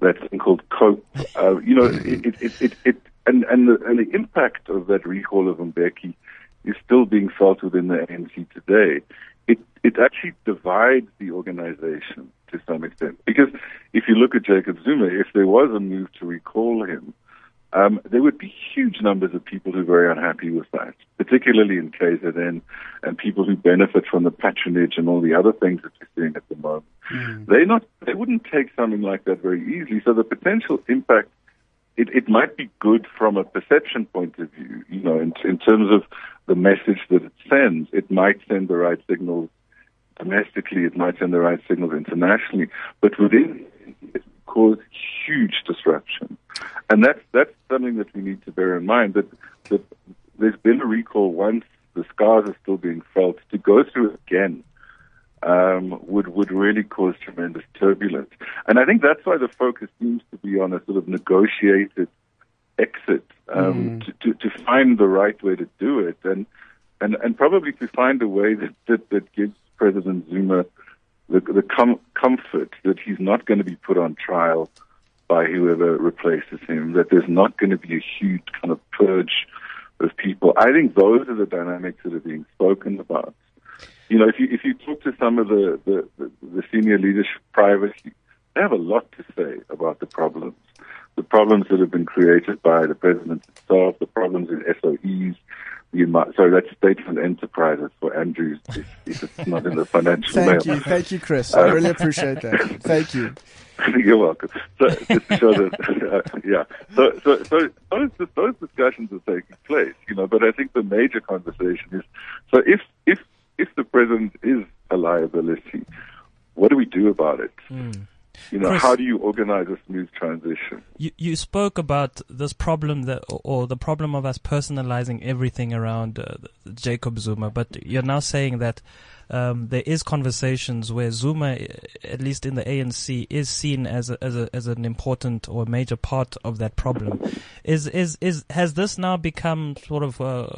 that thing called COPE. Uh, you know, it, it, it, it, and, and, the, and the impact of that recall of Mbeki is still being felt within the ANC today. It, it actually divides the organization to some extent. Because if you look at Jacob Zuma, if there was a move to recall him, um, there would be huge numbers of people who are very unhappy with that, particularly in KZN and people who benefit from the patronage and all the other things that we're seeing at the moment. Mm. They not they wouldn't take something like that very easily. So the potential impact it, it might be good from a perception point of view, you know, in, in terms of the message that it sends. It might send the right signals domestically, it might send the right signals internationally, but within it cause huge disruption. And that's, that's something that we need to bear in mind that, that there's been a recall once the scars are still being felt. To go through it again um, would would really cause tremendous turbulence. And I think that's why the focus seems to be on a sort of negotiated exit um, mm. to, to, to find the right way to do it, and and and probably to find a way that that, that gives President Zuma the, the com- comfort that he's not going to be put on trial by whoever replaces him, that there's not going to be a huge kind of purge of people. I think those are the dynamics that are being spoken about you know, if you if you talk to some of the, the, the, senior leadership privately, they have a lot to say about the problems, the problems that have been created by the president himself, the problems in SOEs, the sorry, that's state-owned enterprises for Andrews if, if it's not in the financial Thank mail. you, thank you, Chris. I really appreciate that. Thank you. You're welcome. So, just to show that, uh, yeah. So, so, so those, those discussions are taking place, you know. But I think the major conversation is: so if if if the president is a liability, what do we do about it? Mm. You know, Chris, how do you organize a smooth transition? You, you spoke about this problem that, or the problem of us personalizing everything around uh, Jacob Zuma, but you're now saying that um, there is conversations where Zuma, at least in the ANC, is seen as a, as, a, as an important or major part of that problem. Is is is has this now become sort of uh,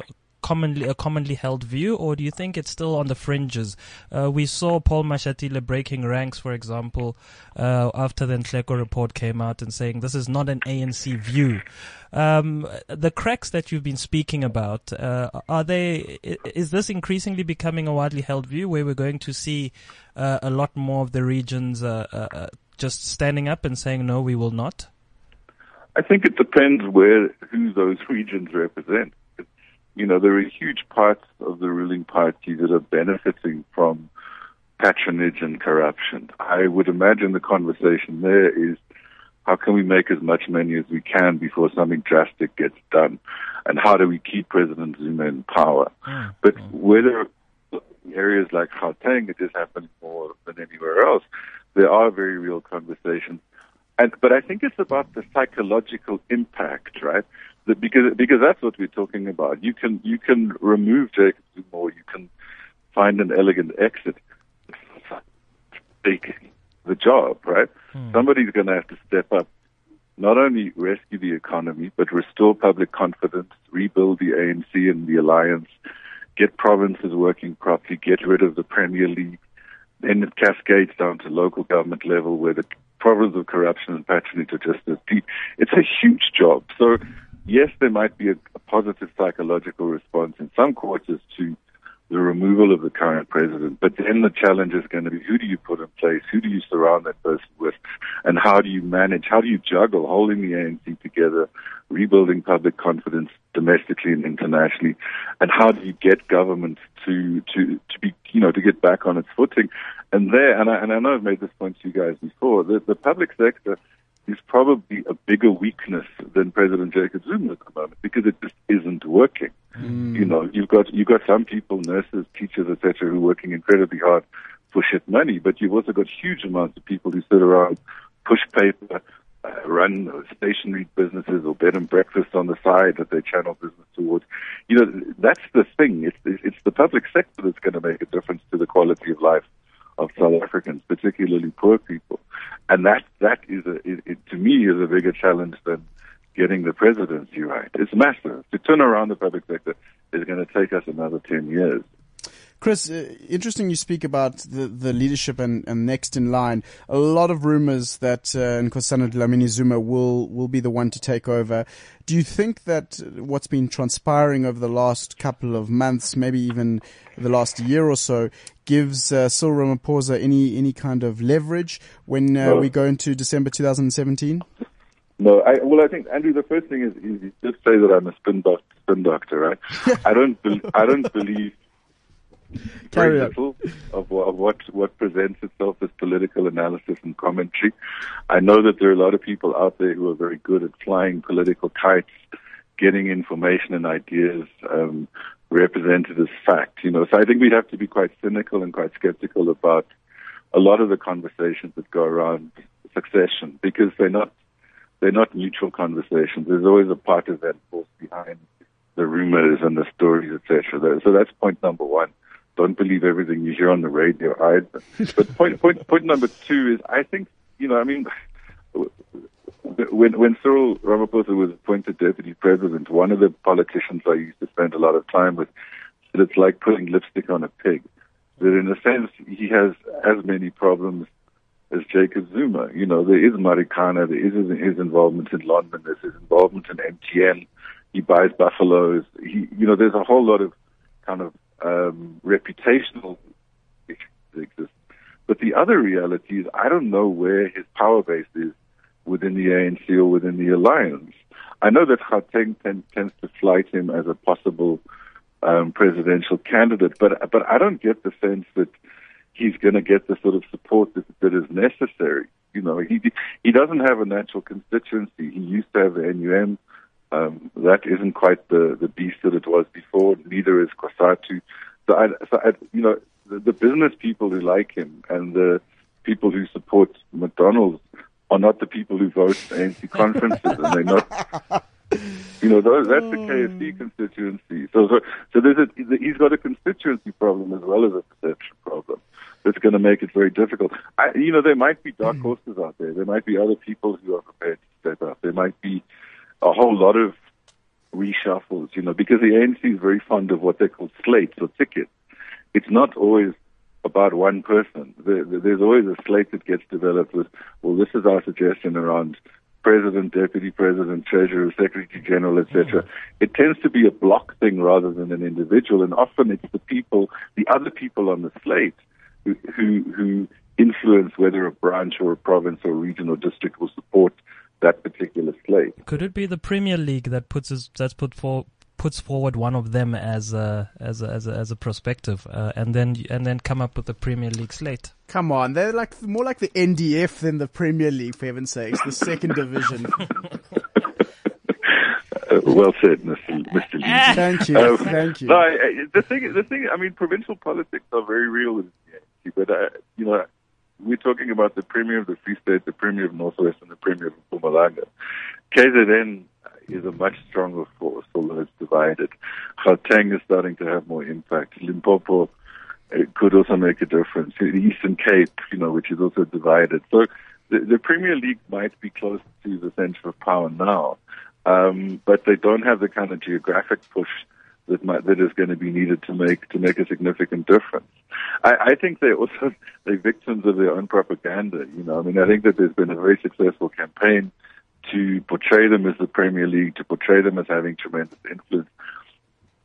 commonly a commonly held view, or do you think it's still on the fringes? Uh, we saw Paul Mashatile breaking ranks, for example, uh, after the Nhleko report came out and saying this is not an ANC view. Um, the cracks that you've been speaking about, uh, are they? Is this increasingly becoming a widely held view, where we're going to see uh, a lot more of the regions uh, uh, just standing up and saying no, we will not? I think it depends where who those regions represent you know, there are huge parts of the ruling party that are benefiting from patronage and corruption. I would imagine the conversation there is how can we make as much money as we can before something drastic gets done? And how do we keep President Zuma in power? Mm. But whether areas like Gauteng, it is happening more than anywhere else, there are very real conversations. And, but I think it's about the psychological impact, right? Because because that's what we're talking about. You can you can remove Jacob Zuma, or you can find an elegant exit. Take the job, right? Hmm. Somebody's going to have to step up, not only rescue the economy, but restore public confidence, rebuild the ANC and the alliance, get provinces working properly, get rid of the Premier League. Then it cascades down to local government level where the problems of corruption and patronage are just as deep. It's a huge job. So yes, there might be a, a positive psychological response in some quarters to the removal of the current president. But then the challenge is going to be who do you put in place? Who do you surround that person with? And how do you manage? How do you juggle holding the ANC together, rebuilding public confidence domestically and internationally? And how do you get government to, to, to be, you know, to get back on its footing? And there, and I, and I know I've made this point to you guys before, the, the public sector is probably a bigger weakness than President Jacob Zuma at the moment because it just isn't working. Mm. You know, you've got you've got some people, nurses, teachers, etc., who are working incredibly hard for shit money, but you've also got huge amounts of people who sit around, push paper, uh, run stationary businesses or bed and breakfast on the side that they channel business towards. You know, that's the thing. It's it's the public sector that's going to make a difference to the quality of life of South Africans, particularly poor people. And that, that is a, it, it, to me is a bigger challenge than getting the presidency right. It's massive. To turn around the public sector is going to take us another 10 years. Chris, uh, interesting you speak about the, the leadership and, and next in line. A lot of rumors that uh, Nkosazana Dlamini Zuma will, will be the one to take over. Do you think that what's been transpiring over the last couple of months, maybe even the last year or so, gives uh, Cyril Ramaphosa any, any kind of leverage when uh, we go into December 2017? No, I, well, I think Andrew. The first thing is, is just say that I'm a spin, doc, spin doctor, right? I don't. Be, I don't believe Carry on. of, of what what presents itself as political analysis and commentary. I know that there are a lot of people out there who are very good at flying political kites, getting information and ideas um, represented as fact. You know, so I think we'd have to be quite cynical and quite skeptical about a lot of the conversations that go around succession because they're not they're not neutral conversations. There's always a partisan force behind the rumors and the stories, etc. So that's point number one. Don't believe everything you hear on the radio either. But point point point number two is I think you know I mean when when Cyril Ramaphosa was appointed deputy president, one of the politicians I used to spend a lot of time with said it's like putting lipstick on a pig. That in a sense he has as many problems as Jacob Zuma. You know, there is Marikana, there is his, his involvement in Lonmin, there's his involvement in MTN. He buys buffaloes. He, you know, there's a whole lot of kind of um, reputational issues exist. But the other reality is, I don't know where his power base is within the ANC or within the alliance. I know that Gauteng ten, tends to flight him as a possible um, presidential candidate, but but I don't get the sense that he's going to get the sort of support that, that is necessary. You know, he he doesn't have a natural constituency. He used to have the NUM. Um, that isn't quite the the beast that it was before. Neither is COSATU. So, I, so I, you know, the, the business people who like him and the people who support McDonald's are not the people who vote at ANC conferences, and they're not. You know, those, that's the KFC constituency. So, so, so there's a, he's got a constituency problem as well as a perception problem. That's going to make it very difficult. I, you know, there might be dark horses out there. There might be other people who are prepared to step up. There might be a whole lot of reshuffles. You know, because the ANC is very fond of what they call slates or tickets. It's not always about one person. There's always a slate that gets developed with, well, this is our suggestion around president, deputy president, treasurer, secretary general, etc. Mm. It tends to be a block thing rather than an individual, and often it's the people, the other people on the slate, who who, who influence whether a branch or a province or region or district will support that particular slate. Could it be the Premier League that puts his, that's put for puts forward one of them as a as a as a, as a prospective, uh, and then and then come up with the Premier League slate? Come on, they're like more like the NDF than the Premier League, for heaven's sakes, the second division. Uh, well said, Mr. Mr. Lee. Thank you, Um, thank you. No, I, I- the thing, the thing. I mean, provincial politics are very real in the ANC, but uh, you know, we're talking about the Premier of the Free State, the Premier of Northwest, and the Premier of Mpumalanga. KZN is a much stronger force, although it's divided. Gauteng is starting to have more impact. Limpopo could also make a difference. The Eastern Cape, you know, which is also divided. So the, the Premier League might be close to the center of power now, um, but they don't have the kind of geographic push that might, that is going to be needed to make to make a significant difference. I, I think they're also they're victims of their own propaganda. You know, I mean, I think that there's been a very successful campaign to portray them as the Premier League, to portray them as having tremendous influence.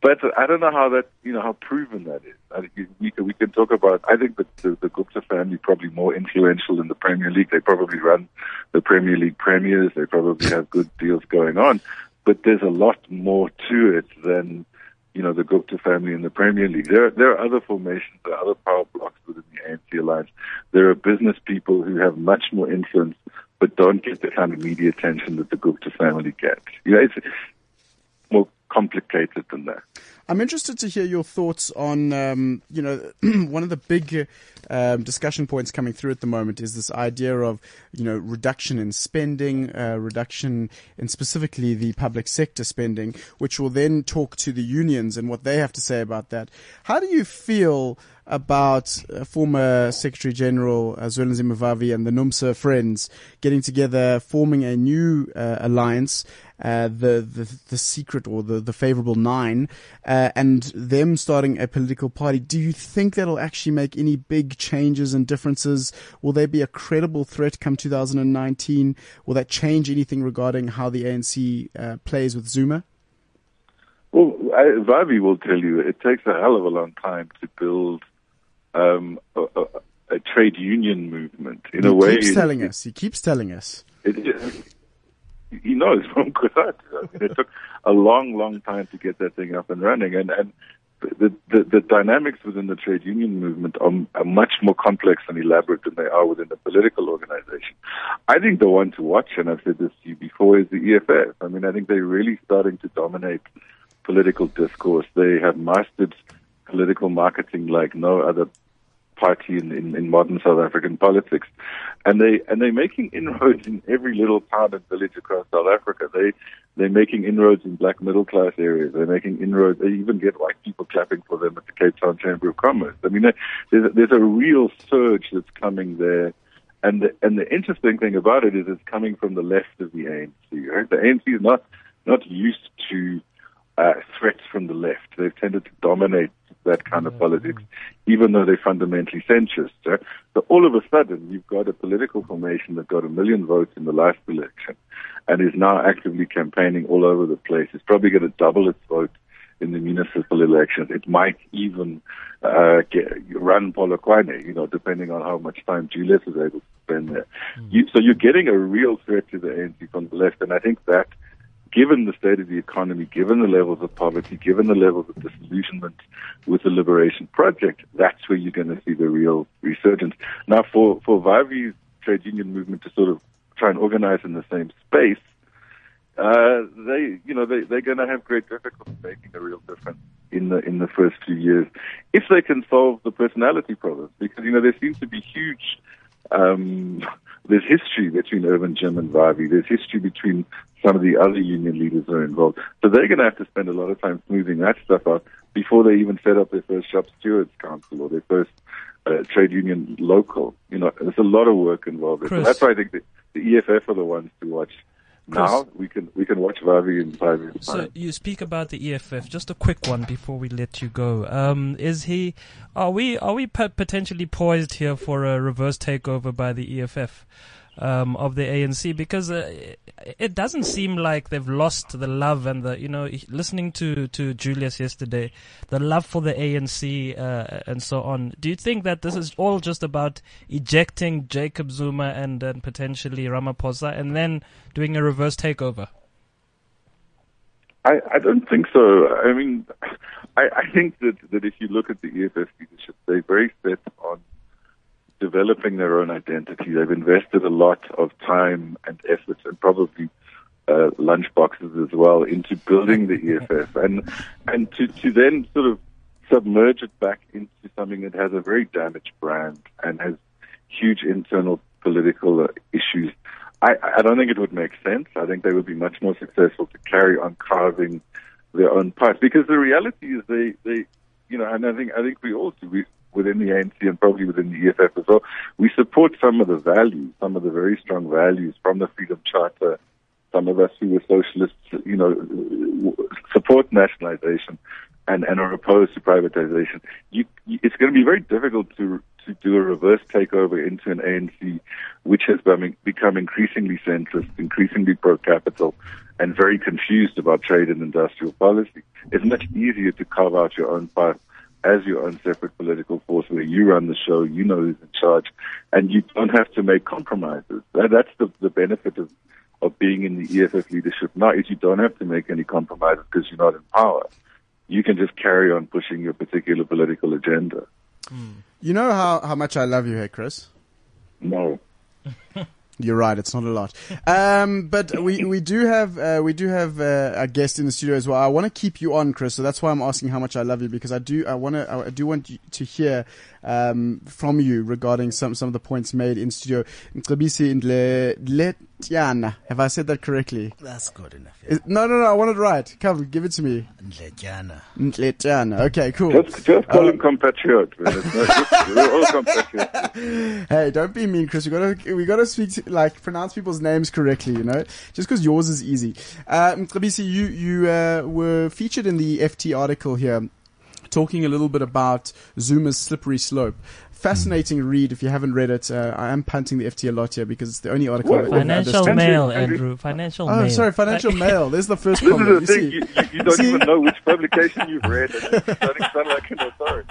But I don't know how that, you know, how proven that is. I think we can, we can talk about. I think that the, the Gupta family probably more influential in the Premier League. They probably run the Premier League premiers. They probably have good deals going on. But there's a lot more to it than, you know, the Gupta family in the Premier League. There, there are other formations, there are other power blocks within the ANC alliance. There are business people who have much more influence, but don't get the kind of media attention that the Gupta family gets. You know, it's more complicated than that. I'm interested to hear your thoughts on, um, you know, one of the big um, discussion points coming through at the moment is this idea of, you know, reduction in spending, uh, reduction in specifically the public sector spending, which will then talk to the unions and what they have to say about that. How do you feel about uh, former Secretary General uh, Zwelinzima Mavavi and the NUMSA friends getting together, forming a new uh, alliance, uh, the, the the secret or the the favorable nine, uh, and them starting a political party. Do you think that'll actually make any big changes and differences? Will there be a credible threat come 2019? Will that change anything regarding how the ANC uh, plays with Zuma? Well, I, Vavi will tell you it takes a hell of a long time to build um, a, a, a trade union movement in he a way. keeps telling us. He keeps telling us. It, it, he knows from COSATU. It took a long, long time to get that thing up and running, and and the, the, the dynamics within the trade union movement are, are much more complex and elaborate than they are within the political organization. I think the one to watch, and I've said this to you before, is the EFF. I mean, I think they're really starting to dominate political discourse. They have mastered political marketing like no other party in, in, in modern South African politics, and they and they're making inroads in every little town and village across South Africa. They they're making inroads in black middle class areas. They're making inroads. They even get white people clapping for them at the Cape Town Chamber of Commerce. I mean, there's a, there's a real surge that's coming there. And the, and the interesting thing about it is it's coming from the left of the ANC. Right? The ANC is not not used to uh, threats from the left. They've tended to dominate that kind of politics, even though they're fundamentally centrist. So all of a sudden, you've got a political formation that got a million votes in the last election and is now actively campaigning all over the place. It's probably going to double its vote in the municipal elections. It might even uh, get, run Polokwane, you know, depending on how much time Julius is able to spend there. You, so you're getting a real threat to the ANC from the left, and I think that given the state of the economy, given the levels of poverty, given the levels of disillusionment with the Liberation Project, that's where you're going to see the real resurgence. Now, for, for Vavi's trade union movement to sort of try and organize in the same space, uh, they, you know, they, they're going to have great difficulty making a real difference in the in the first few years if they can solve the personality problems. Because you know there seems to be huge um, there's history between Irvin Jim and Vavi. There's history between some of the other union leaders that are involved. So they're going to have to spend a lot of time smoothing that stuff out before they even set up their first shop stewards council or their first uh, trade union local. You know, there's a lot of work involved. So that's why I think the, the EFF are the ones to watch. Now we can we can watch Vavi in five years. So you speak about the EFF. Just a quick one before we let you go. Um, is he? Are we? Are we potentially poised here for a reverse takeover by the EFF? Um, of the ANC because uh, it doesn't seem like they've lost the love and the you know listening to to Julius yesterday the love for the ANC uh, and so on do you think that this is all just about ejecting Jacob Zuma and, and potentially Ramaphosa and then doing a reverse takeover I, I don't think so. I mean, I, I think that, that if you look at the EFF leadership, they're very set on developing their own identity. They've invested a lot of time and effort and probably uh, lunch boxes as well into building the EFF and and to, to then sort of submerge it back into something that has a very damaged brand and has huge internal political uh, issues. I, I don't think it would make sense. I think they would be much more successful to carry on carving their own path because the reality is they, they you know, and I think I think we all do. We within the ANC and probably within the EFF as well. We support some of the values, some of the very strong values from the Freedom Charter. Some of us who were socialists, you know, support nationalization and, and are opposed to privatization. You, it's going to be very difficult to to do a reverse takeover into an ANC which has become increasingly centrist, increasingly pro-capital, and very confused about trade and industrial policy. It's much easier to carve out your own path as your own separate political force where you run the show, you know who's in charge, and you don't have to make compromises. That's the, the benefit of, of being in the EFF leadership now is you don't have to make any compromises because you're not in power. You can just carry on pushing your particular political agenda. You know how, how much I love you, here, Chris? No. You're right. It's not a lot. Um, but we, we do have, uh, we do have, uh, a guest in the studio as well. I want to keep you on, Chris. So that's why I'm asking how much I love you because I do, I want to, I do want to hear, um, from you regarding some, some of the points made in studio. Mcebisi Ndletyana. Have I said that correctly? That's good enough. Yeah. Is, no, no, no. I want it right. Come, give it to me. Ndletyana. Ndletyana. Okay, cool. Just, just call uh, him compatriot. We're all compatriots. Hey, don't be mean, Chris. We gotta, we gotta speak to, like pronounce people's names correctly, you know, just because yours is easy. Mcebisi, you you uh, were featured in the FT article here, talking a little bit about Zuma's slippery slope. Fascinating read. If you haven't read it, uh, I am punting the FT a lot here because it's the only article. What? Financial Mail, Andrew. Financial Mail. oh, Mail. sorry, Financial Mail. There's the first this comment. Is the thing. You, you, you don't even know which publication you've read, and you're starting to sound like an authority.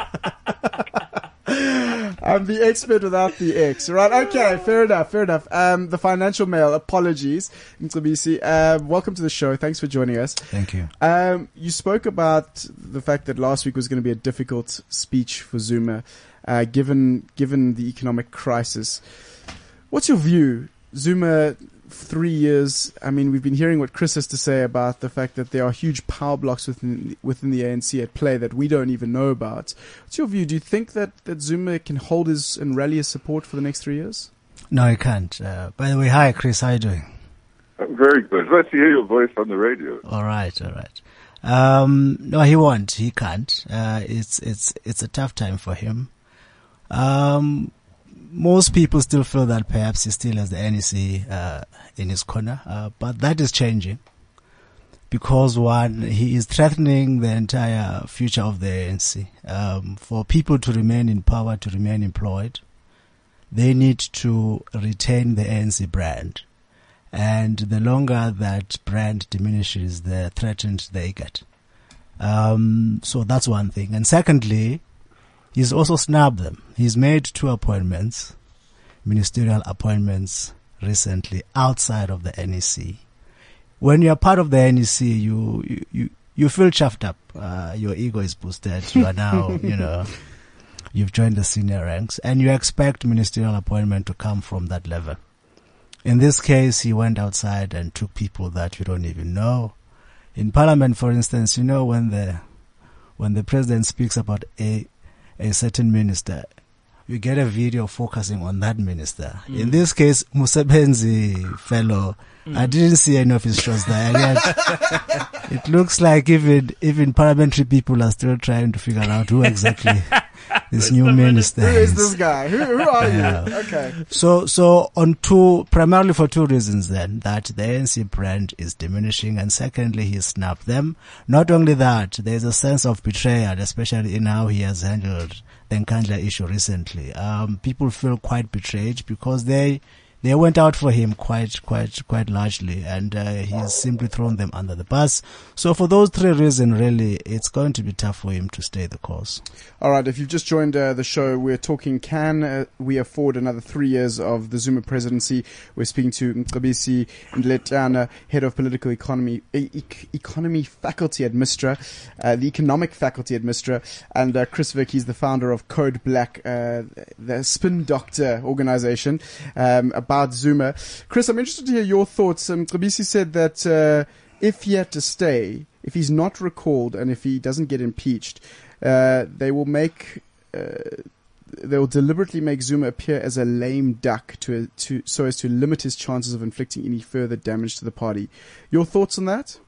I'm the expert without the X. Right? Okay, fair enough, fair enough. Um, the financial mail, apologies. Mcebisi, uh, welcome to the show. Thanks for joining us. Thank you. Um, you spoke about the fact that last week was going to be a difficult speech for Zuma, uh, given, given the economic crisis. What's your view? Zuma, three years. I mean, we've been hearing what Chris has to say about the fact that there are huge power blocks within within the ANC at play that we don't even know about. What's your view? Do you think that, that Zuma can hold his and rally his support for the next three years? No, he can't. Uh, by the way, hi, Chris. How are you doing? I'm very good. Let's hear your voice on the radio. All right, all right. Um, no, he won't. He can't. Uh, it's it's it's a tough time for him. Um, most people still feel that perhaps he still has the NEC uh, in his corner, uh, but that is changing because one, he is threatening the entire future of the ANC. Um, for people to remain in power, to remain employed, they need to retain the ANC brand. And the longer that brand diminishes, the threatened they get. Um, so that's one thing. And secondly, he's also snubbed them. He's made two appointments, ministerial appointments recently outside of the NEC. When you're part of the NEC, you, you, you, you feel chuffed up. Uh, your ego is boosted. You are now, you know, you've joined the senior ranks and you expect ministerial appointment to come from that level. In this case, he went outside and took people that you don't even know. In parliament, for instance, you know, when the, when the president speaks about a, a certain minister, you get a video focusing on that minister. Mm. In this case, Mosebenzi fellow, mm. I didn't see any of his shots there. Yet it looks like even even parliamentary people are still trying to figure out who exactly this new minister Who is this guy? Who, who are yeah. you? Okay. So, so on two, primarily for two reasons then, that the ANC brand is diminishing and secondly, he snapped them. Not only that, there's a sense of betrayal, especially in how he has handled the Nkandla issue recently. Um, people feel quite betrayed because they, they went out for him quite, quite, quite largely, and uh, he's simply thrown them under the bus. So for those three reasons, really, it's going to be tough for him to stay the course. All right, if you've just joined uh, the show, we're talking can uh, we afford another three years of the Zuma presidency? We're speaking to Mcebisi Ndletyana, head of political economy e- economy faculty at Mistra, uh, the economic faculty at Mistra, and uh, Chris Vick, he's the founder of Code Black, uh, the spin doctor organization. Um, about Zuma. Chris, I'm interested to hear your thoughts. Um, said that uh, if he had to stay, if he's not recalled, and if he doesn't get impeached, uh, they will make. Uh, they will deliberately make Zuma appear as a lame duck to, to so as to limit his chances of inflicting any further damage to the party. Your thoughts on that?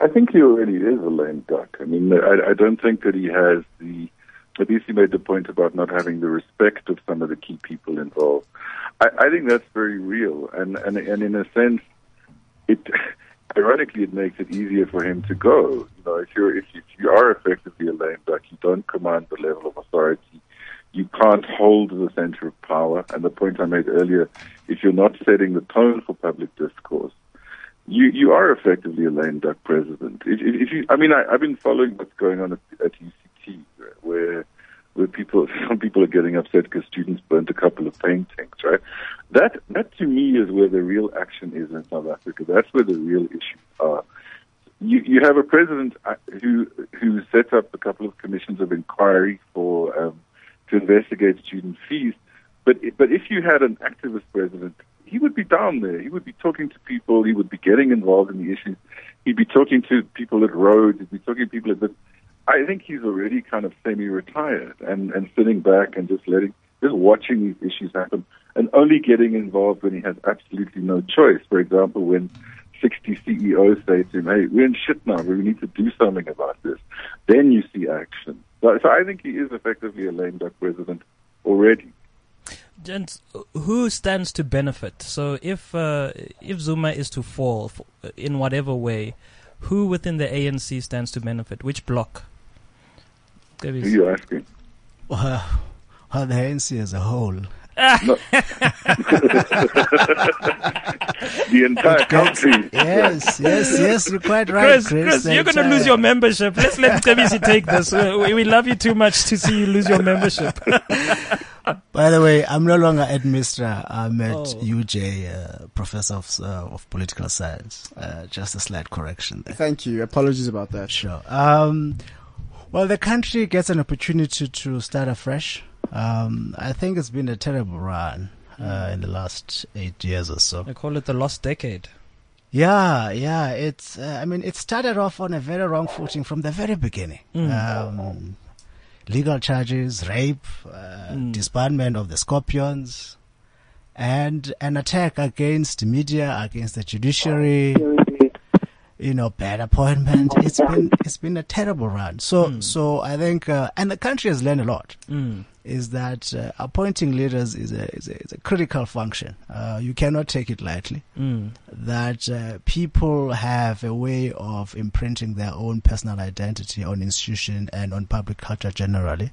I think he already is a lame duck. I mean, I, I don't think that he has the. At least he made the point about not having the respect of some of the key people involved. I, I think that's very real, and and and in a sense, it ironically it makes it easier for him to go. You know, if you're if you, if you are effectively a lame duck, you don't command the level of authority. You can't hold the center of power. And the point I made earlier, if you're not setting the tone for public discourse, you you are effectively a lame duck president. If, if, you, I mean, I, I've been following what's going on at, at UCT, where where people, some people are getting upset because students burnt a couple of paintings, right? That, that to me is where the real action is in South Africa. That's where the real issues are. You, you have a president uh, who, who set up a couple of commissions of inquiry for, um, to investigate student fees. But, but if you had an activist president, he would be down there. He would be talking to people. He would be getting involved in the issues. He'd be talking to people at Rhodes. He'd be talking to people at the I think he's already kind of semi-retired and, and sitting back and just letting, just watching these issues happen and only getting involved when he has absolutely no choice. For example, when 60 CEOs say to him, hey, we're in shit now, we need to do something about this. Then you see action. So, so I think he is effectively a lame duck president already. Gents, who stands to benefit? So if uh, if Zuma is to fall in whatever way, who within the ANC stands to benefit? Which block? Who are you asking? Well, well, the ANC as a whole. the entire country. Yes, yes, yes. You're quite right, Chris. Chris, Chris you're going to lose your membership. Let's let Mcebisi take this. We, we love you too much to see you lose your membership. By the way, I'm no longer at Mistra. I'm at Oh. UJ, uh, professor of, uh, of political science. Uh, just a slight correction there. Thank you. Apologies about that. Sure. Um, well, the country gets an opportunity to start afresh. Um, I think it's been a terrible run uh, in the last eight years or so. They call it the lost decade. Yeah, yeah. It's. Uh, I mean, it started off on a very wrong footing from the very beginning. Um, legal charges, rape, uh, disbandment of the Scorpions, and an attack against media, against the judiciary. You know, bad appointment. It's been it's been a terrible run. So so I think, uh, and the country has learned a lot is that uh, appointing leaders is a, is a, is a critical function. Uh, you cannot take it lightly. That uh, people have a way of imprinting their own personal identity on institution and on public culture generally.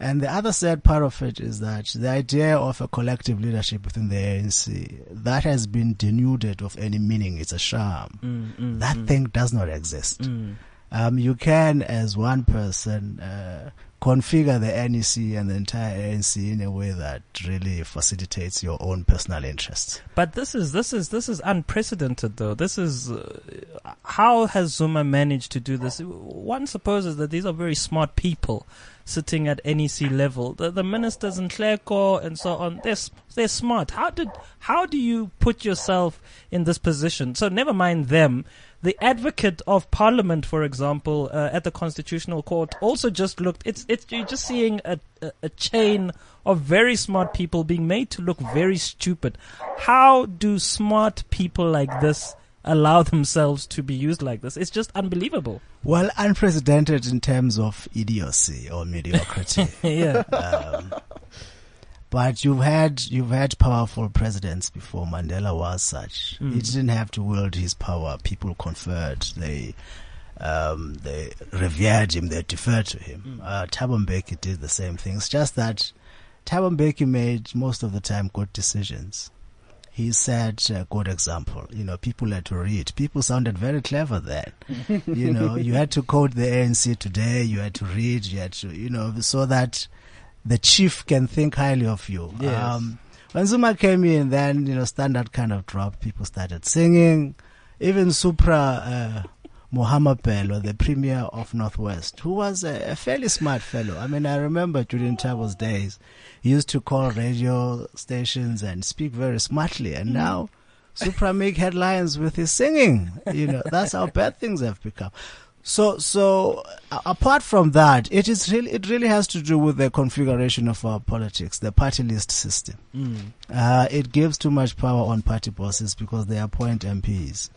And the other sad part of it is that the idea of a collective leadership within the ANC that has been denuded of any meaning. It's a sham. that thing does not exist. Um, you can, as one person, uh, configure the NEC and the entire ANC in a way that really facilitates your own personal interests. But this is this is this is unprecedented, though. This is uh, how has Zuma managed to do this? One supposes that these are very smart people sitting at NEC level. The, the ministers in Clerco and so on, they're, they're smart. How did how do you put yourself in this position? So never mind them. The advocate of parliament, for example, uh, at the constitutional court, also just looked. It's it's you're just seeing a a chain of very smart people being made to look very stupid. How do smart people like this allow themselves to be used like this? It's just unbelievable. Well, unprecedented in terms of idiocy or mediocrity. yeah. Um, but you've had you've had powerful presidents before. Mandela was such. Mm. He didn't have to wield his power. People conferred. They um, they revered him. They deferred to him. Uh, Thabo Mbeki did the same thing. It's just that Thabo Mbeki made most of the time good decisions. He set a good example. You know, people had to read. People sounded very clever then. you know, you had to quote the ANC today. You had to read. You had to, you know, so that the chief can think highly of you. Yes. Um, when Zuma came in, then you know, standard kind of dropped. People started singing. Even Supra uh, Mahumapelo, the premier of Northwest, who was a, a fairly smart fellow. I mean, I remember during Thabo's days, he used to call radio stations and speak very smartly. And mm-hmm. now, Supra make headlines with his singing. You know, that's how bad things have become. So, so apart from that, it is really, it really has to do with the configuration of our politics, the party list system. Uh, it gives too much power on party bosses because they appoint MPs.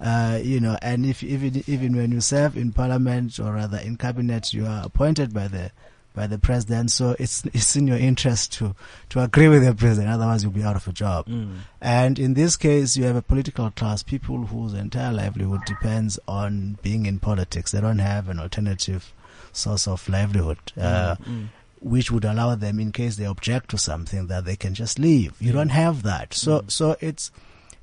Uh, you know, and if even even when you serve in parliament or rather in cabinet, you are appointed by the by the president. So it's it's in your interest to to agree with the president, otherwise you'll be out of a job. Mm. And in this case, you have a political class, people whose entire livelihood depends on being in politics. They don't have an alternative source of livelihood. Mm, uh, mm. which would allow them, in case they object to something, that they can just leave. You don't have that. So, so it's,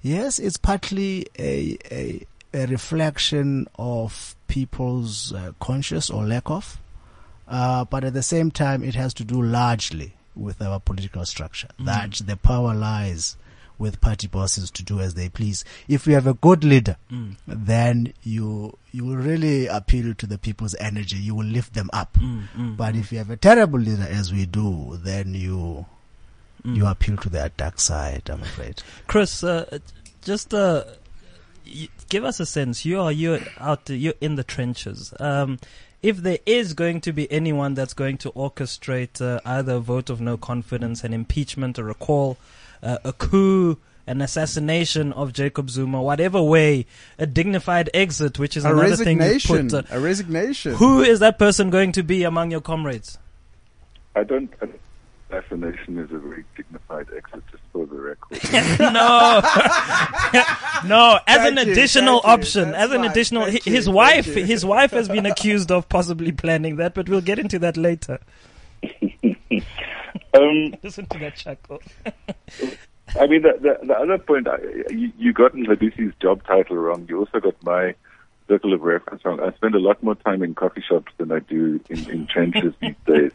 yes, it's partly a, a, a reflection of people's uh, conscious or lack of, uh, but at the same time, it has to do largely with our political structure. That the power lies with party bosses to do as they please. If you have a good leader, then you you will really appeal to the people's energy. You will lift them up. But if you have a terrible leader, as we do, then you you appeal to their dark side. I'm afraid. Chris, uh, just uh, give us a sense. You are you're out. You're in the trenches. Um, if there is going to be anyone that's going to orchestrate uh, either a vote of no confidence, an impeachment, or a recall, uh, a coup, an assassination of Jacob Zuma, whatever way, a dignified exit, which is A another thing you resignation. put. Uh, a resignation. who is that person going to be among your comrades? I don't. I don't assassination is a very dignified exit, just for the record. no, no. As an Thank you, additional you. option, as an fine. additional, Thank hi- you, his wife, his wife has been accused of possibly planning that, but we'll get into that later. um, Listen to that chuckle. I mean, the, the, the other point, I, you, you got Ladusi's job title wrong. You also got my circle of reference. I spend a lot more time in coffee shops than I do in, in trenches these days,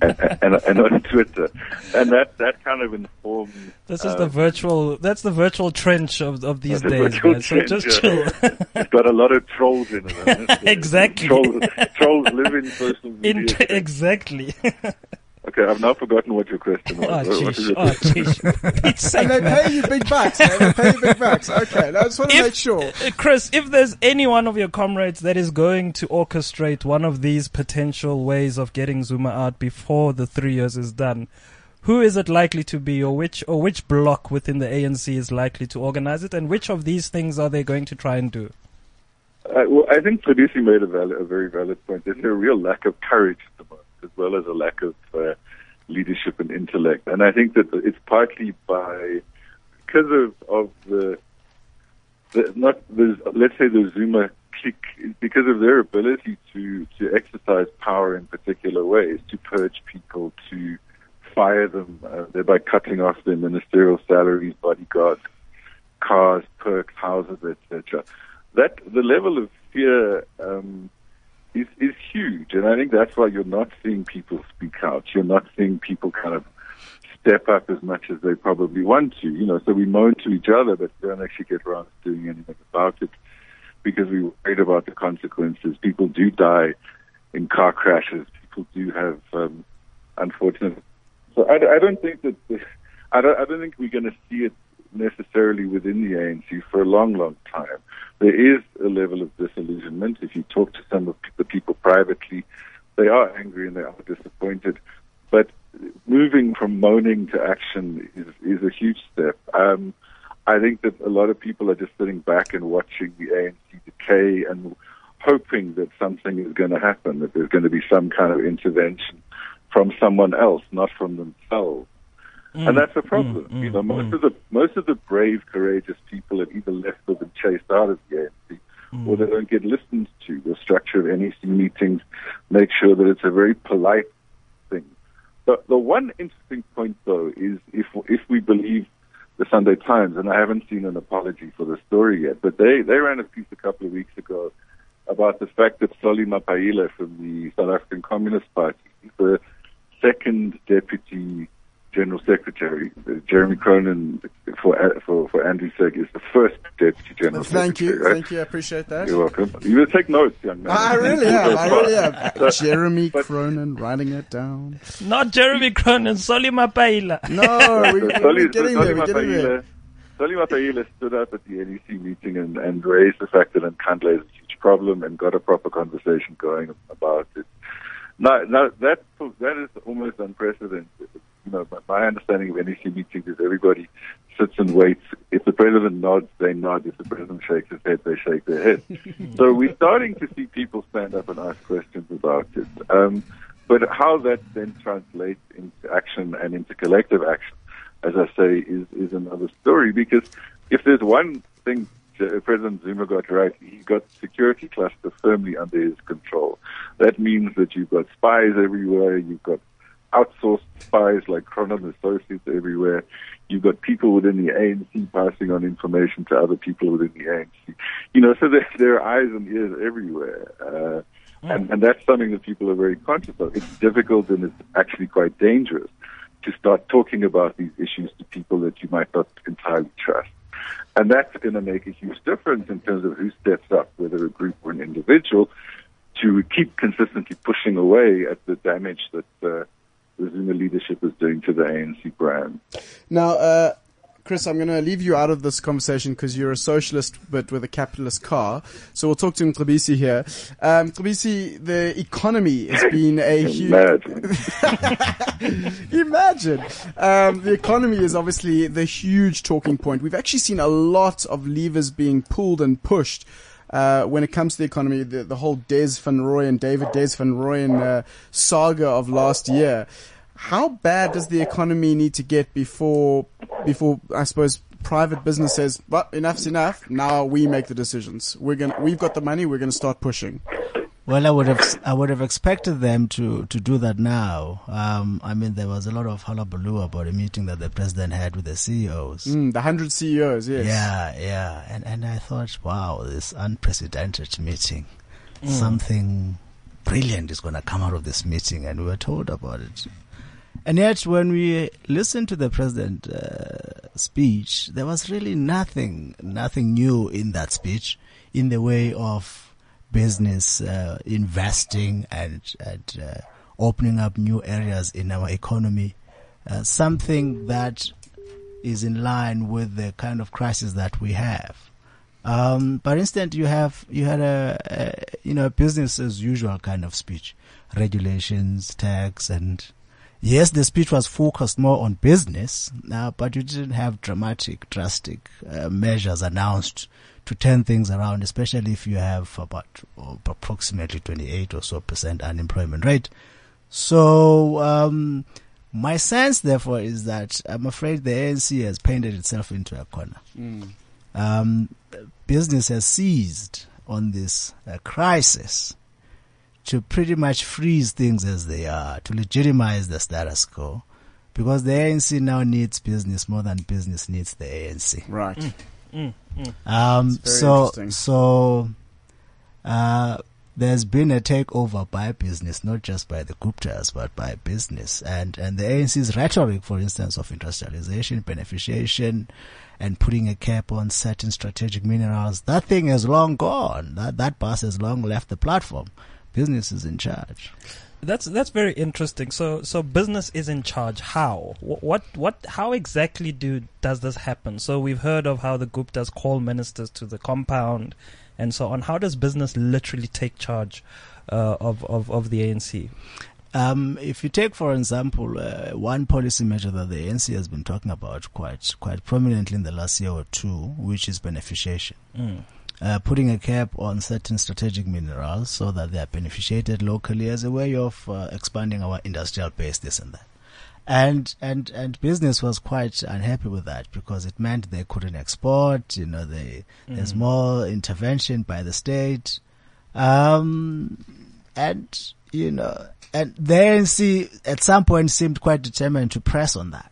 and, and, and on Twitter, and that that kind of informs. This is um, the virtual. That's the virtual trench of of these days. Man. So trench, just yeah. chill. it's got a lot of trolls in it. it? Exactly. Trolls, trolls live in social media. In, exactly. Okay, I've now forgotten what your question was. Oh, What- what jeez. is? Oh, jeez. Sake, And they man. pay you big bucks. man. They pay you big bucks. Okay, I just want to If- make sure. Uh, Chris, if there's any one of your comrades that is going to orchestrate one of these potential ways of getting Zuma out before the three years is done, who is it likely to be, or which or which block within the ANC is likely to organize it, and which of these things are they going to try and do? Uh, well, I think Tradisi made a, valid, a very valid point. There's a real lack of courage at the moment, as well as a lack of uh, leadership and intellect. And I think that it's partly by because of of the, the not the let's say the Zuma clique, because of their ability to to exercise power in particular ways, to purge people, to fire them, uh, thereby cutting off their ministerial salaries, bodyguards, cars, perks, houses, etc. That the level of fear um, is is huge, and I think that's why you're not seeing people speak out. You're not seeing people kind of step up as much as they probably want to. You know, so we moan to each other, but we don't actually get around to doing anything about it because we're worried about the consequences. People do die in car crashes. People do have um, unfortunate. So I, I don't think that the, I don't I don't think we're going to see it necessarily within the ANC for a long, long time. There is a level of disillusionment. If you talk to some of the people privately, they are angry and they are disappointed. But moving from moaning to action is, is a huge step. Um, I think that a lot of people are just sitting back and watching the ANC decay and hoping that something is going to happen, that there's going to be some kind of intervention from someone else, not from themselves. Mm. and that's a problem. Mm, you know, mm, most of the most of the brave, courageous people have either left or been chased out of the ANC, or they don't get listened to. The structure of NEC meetings make sure that it's a very polite thing. The the one interesting point, though, is if if we believe the Sunday Times, and I haven't seen an apology for the story yet, but they they ran a piece a couple of weeks ago about the fact that Solly Mapaila from the South African Communist Party, the second deputy general secretary, uh, Jeremy Cronin for for for Andrew Seg is the first deputy general Thank secretary. you, right? thank you. I appreciate that. You're welcome. You will take notes, young man. I really am. I really am. So- Jeremy Cronin writing it down. Not Jeremy Cronin, Solly Mapaila. No, we, So we're Solly- getting so there. We're getting there. Mapaila- Mapaila stood up at the NEC meeting and, and raised the fact that Nkandla is a huge problem and got a proper conversation going about it. Now, now that that is almost unprecedented. You know, my, my understanding of NEC meetings is everybody sits and waits. If the president nods, they nod. If the president shakes his head, they shake their head. so we're starting to see people stand up and ask questions about it. Um, but how that then translates into action and into collective action, as I say, is, is another story. Because if there's one thing President Zuma got right, he got security cluster firmly under his control. That means that you've got spies everywhere, you've got outsourced spies like Cronin Associates everywhere. You've got people within the ANC passing on information to other people within the ANC. You know, so there, there are eyes and ears everywhere. Uh, and, and that's something that people are very conscious of. It's difficult and it's actually quite dangerous to start talking about these issues to people that you might not entirely trust. And that's going to make a huge difference in terms of who steps up, whether a group or an individual, to keep consistently pushing away at the damage that uh, the Zuma leadership is doing to the ANC brand. Now, uh, Chris, I'm going to leave you out of this conversation because you're a socialist but with a capitalist car. So we'll talk to Mcebisi here. Um, Mcebisi, the economy has been a huge... Imagine. Um, the economy is obviously the huge talking point. We've actually seen a lot of levers being pulled and pushed. Uh, when it comes to the economy, the, the whole Des Van Rooyen, David Des Van Rooyen uh, saga of last year. How bad does the economy need to get before, before I suppose private business says, "But enough's enough. Now we make the decisions. We're gonna, we've got the money. We're going to start pushing." Well, I would have I would have expected them to, to do that now. Um, I mean, there was a lot of hullabaloo about a meeting that the president had with the CEOs. Mm, the hundred CEOs, yes. Yeah, yeah, and and I thought, wow, this unprecedented meeting, Mm. something brilliant is going to come out of this meeting, and we were told about it. And yet, when we listened to the president's uh, speech, there was really nothing, nothing new in that speech, in the way of business uh, investing and, and uh, opening up new areas in our economy. Uh, something that is in line with the kind of crisis that we have. Um, for instance, you have you had a, a you know business as usual kind of speech, regulations, tax, and yes, the speech was focused more on business, uh, but you didn't have dramatic, drastic uh, measures announced to turn things around, especially if you have about oh, approximately 28 or so percent unemployment rate. So, um, my sense, therefore, is that I'm afraid the ANC has painted itself into a corner. Mm. Um, business has seized on this uh, crisis to pretty much freeze things as they are, to legitimize the status quo, because the ANC now needs business more than business needs the ANC. Right. Mm, mm. Um, so, so, uh, there's been a takeover by business, not just by the Guptas, but by business. And, and the ANC's rhetoric, for instance, of industrialization, beneficiation, and putting a cap on certain strategic minerals, that thing is long gone. That, that bus has long left the platform. Business is in charge. That's that's very interesting. So so business is in charge. How? What what? How exactly do does this happen? So we've heard of how the Guptas call ministers to the compound, and so on. How does business literally take charge uh, of, of of the ANC? Um, if you take, for example, uh, one policy measure that the ANC has been talking about quite quite prominently in the last year or two, which is beneficiation. Mm. Uh, putting a cap on certain strategic minerals so that they are beneficiated locally as a way of uh, expanding our industrial base, this and that. And and and business was quite unhappy with that because it meant they couldn't export. You know, they, there's Mhm. more intervention by the state, um, and you know, and the ANC at some point seemed quite determined to press on that.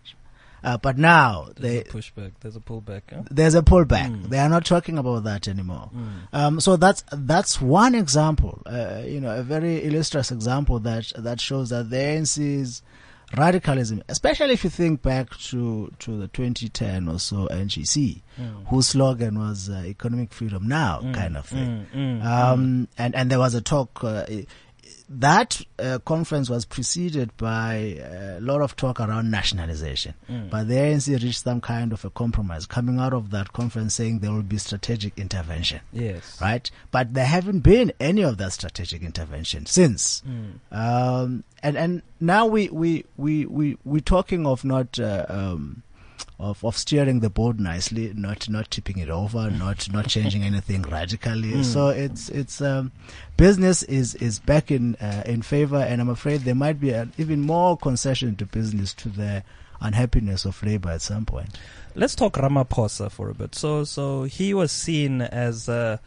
Uh, but now they There's a pushback. There's a pullback. Huh? there's a pullback. Mm. They are not talking about that anymore. Mm. Um, so that's that's one example. Uh, you know, a very illustrious example that that shows that the ANC's radicalism, especially if you think back to to the 2010 or so NGC, Mm. whose slogan was uh, "Economic Freedom Now" Mm, kind of thing. mm, mm, um, and and there was a talk. That uh, conference was preceded by a lot of talk around nationalization. Mm. But the ANC reached some kind of a compromise coming out of that conference saying there will be strategic intervention. Yes. Right? But there haven't been any of that strategic intervention since. Mm. Um, and, and now we, we, we, we, we're talking of not, uh, um, of, of steering the boat nicely, not not tipping it over, not not changing anything radically. Mm. So it's it's um, business is is back in uh, in favor, and I'm afraid there might be an even more concession to business to the unhappiness of labor at some point. Let's talk Ramaphosa for a bit. So, so he was seen as uh,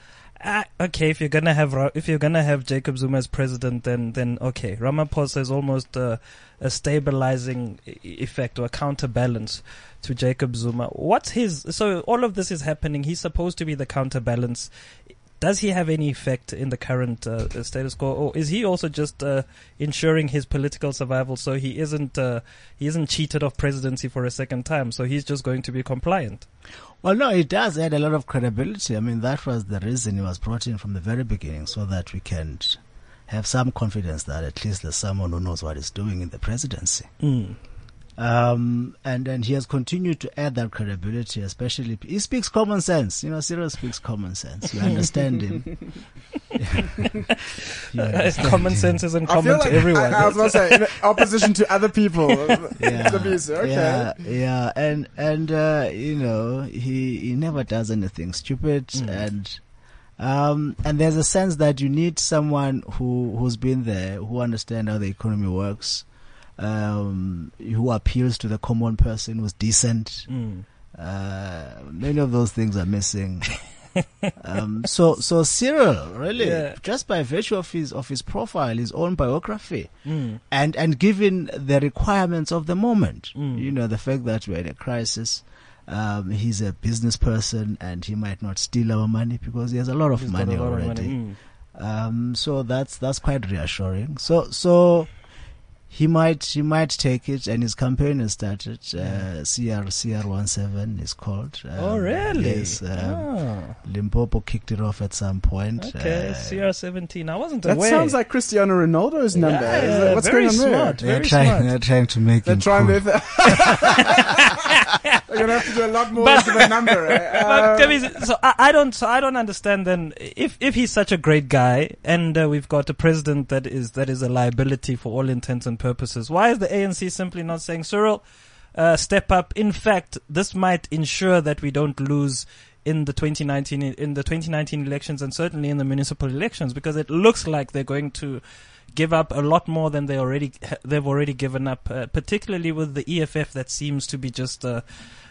ah, okay. If you're gonna have if you're gonna have Jacob Zuma as president, then then okay. Ramaphosa is almost uh, a stabilizing effect or a counterbalance to Jacob Zuma. What's his? So all of this is happening. He's supposed to be the counterbalance. Does he have any effect in the current uh, status quo, or is he also just uh, ensuring his political survival so he isn't uh, he isn't cheated of presidency for a second time? So he's just going to be compliant. Well, no, it does add a lot of credibility. I mean, that was the reason he was brought in from the very beginning, so that we can have some confidence that at least there's someone who knows what he's doing in the presidency. Mm. Um, and and he has continued to add that credibility, especially he speaks common sense. You know, Cyril speaks common sense. You understand him. You understand common him. sense is in I feel common like to everyone. I, I was going to say, in opposition to other people. yeah, Zabiza, okay. yeah, yeah, and and uh, you know he he never does anything stupid, Mm. and um and there's a sense that you need someone who who's been there, who understands how the economy works, um, who appeals to the common person, who's decent. Mm. Uh, many of those things are missing. um, so so Cyril really Yeah. just by virtue of his of his profile, his own biography, Mm. and and given the requirements of the moment, Mm. you know the fact that we're in a crisis. Um, he's a business person and he might not steal our money because he has a lot of He's money lot of already. money, mm. Um, so that's that's quite reassuring. So so he might he might take it, and his campaign has started. Uh, CR CR one seven is called. Oh, Um, really? Yes. Um, Ah. Limpopo kicked it off at some point. Okay, Uh, CR17. I wasn't That aware. sounds like Cristiano Ronaldo's number. Yeah, Is what's very going on there? smart. they're Very trying smart. they're trying to make They're him trying cool. to. They're gonna have to do a lot more But- into the number. eh? but Uh, Kamizi, so I, I don't, so I don't understand. Then, if if he's such a great guy, and uh, we've got a president that is that is a liability for all intents and purposes, why is the ANC simply not saying, Cyril, uh, step up? In fact, this might ensure that we don't lose in the 2019 in the 2019 elections, and certainly in the municipal elections, because it looks like they're going to give up a lot more than they already they've already given up, uh, particularly with the EFF that seems to be just uh,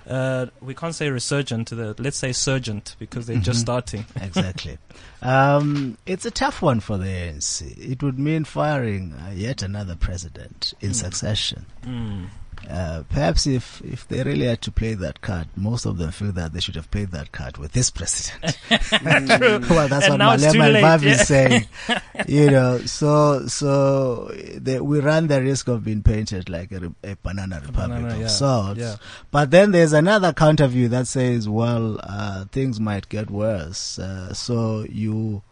uh, we can't say resurgent, to the, let's say surgent because they're just Mhm. starting. exactly. Um, it's a tough one for the ANC. It would mean firing uh, yet another president in Mm. succession. Mm. Uh, perhaps if, if they really had to play that card, most of them feel that they should have played that card with this president. True. well, that's And what now it's too Malema late, Vav yeah. is saying. you know, so so they, we run the risk of being painted like a, a banana republic banana, of yeah, sorts. yeah. But then there's another counter view that says, well, uh, things might get worse. Uh, so you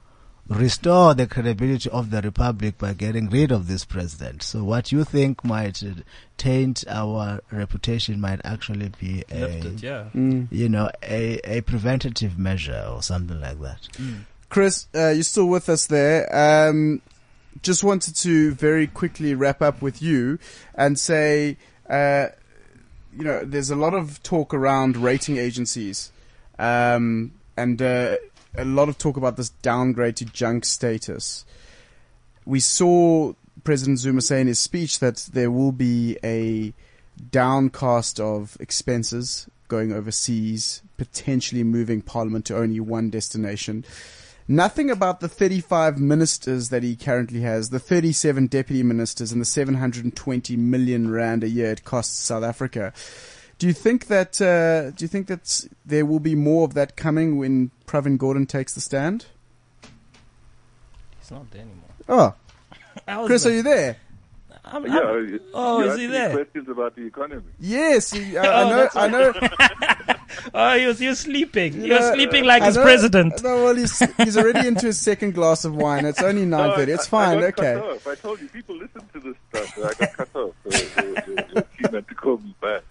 restore the credibility of the republic by getting rid of this president. So what you think might uh, taint our reputation might actually be a, Lifted, yeah. Mm. you know, a, a preventative measure or something like that. Chris, uh, you're still with us there. Um, just wanted to very quickly wrap up with you and say, uh, you know, there's a lot of talk around rating agencies, um, and uh, a lot of talk about this downgrade to junk status. We saw President Zuma say in his speech that there will be a downcast of expenses going overseas, potentially moving Parliament to only one destination. Nothing about the 35 ministers that he currently has, the 37 deputy ministers, and the 720 million rand a year it costs South Africa. Do you think that uh, do you think that there will be more of that coming when Pravin Gordhan takes the stand? He's not there anymore. Oh, Chris, are you there? I'm, Yeah, I'm- you- oh, you is he there? Questions about the economy. Yes, he- I, Oh, I know. I know. oh, he was, he was sleeping. You He was know, sleeping like I his president. No, well, he's he's already into his second glass of wine. It's only nine thirty. It's I- I fine. got okay. Cut off. I told you, people listen to this stuff. I got cut off. So team to call me back.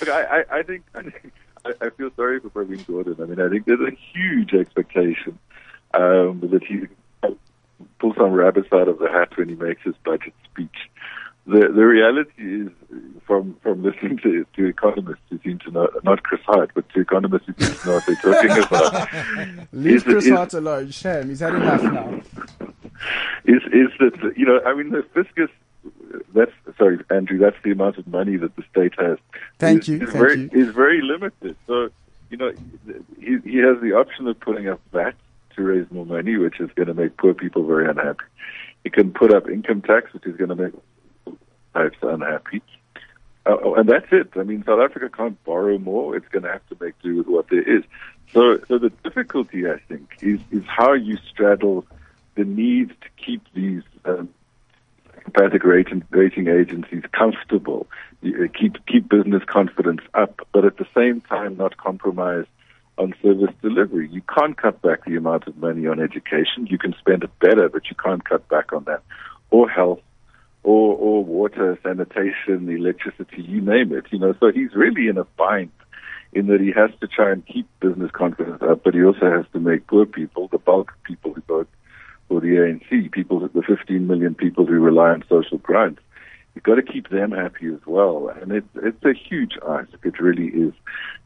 Look, I, I, I think, I, think I, I feel sorry for Pravin Gordhan. I mean, I think there's a huge expectation um, that he pull some rabbits out of the hat when he makes his budget speech. The the reality is, from from listening to to economists who seem to know, not Chris Hart, but to economists who seem to know what they're talking about, Leave is- Chris is- Hart alone. Shame. He's had enough now. is is that you know I mean the fiscus that's sorry Andrew that's the amount of money that the state has Thank is, you, is thank very you. is very limited so you know he he has the option of putting up VAT to raise more money which is going to make poor people very unhappy he can put up income tax which is going to make unhappy uh, oh, and that's it. I mean, South Africa can't borrow more. It's going to have to make do with what there is. So, so the difficulty, I think, is is how you straddle the need to keep these um, rating, rating agencies comfortable, uh, keep keep business confidence up, but at the same time not compromise on service delivery. You can't cut back the amount of money on education. You can spend it better, but you can't cut back on that, or health, or or water, sanitation, electricity, you name it. You know, so he's really in a bind in that he has to try and keep business confidence up, but he also has to make poor people, the bulk of people who vote for the ANC, people, the 15 million people who rely on social grants, you've got to keep them happy as well. And it's it's a huge ask. It really is.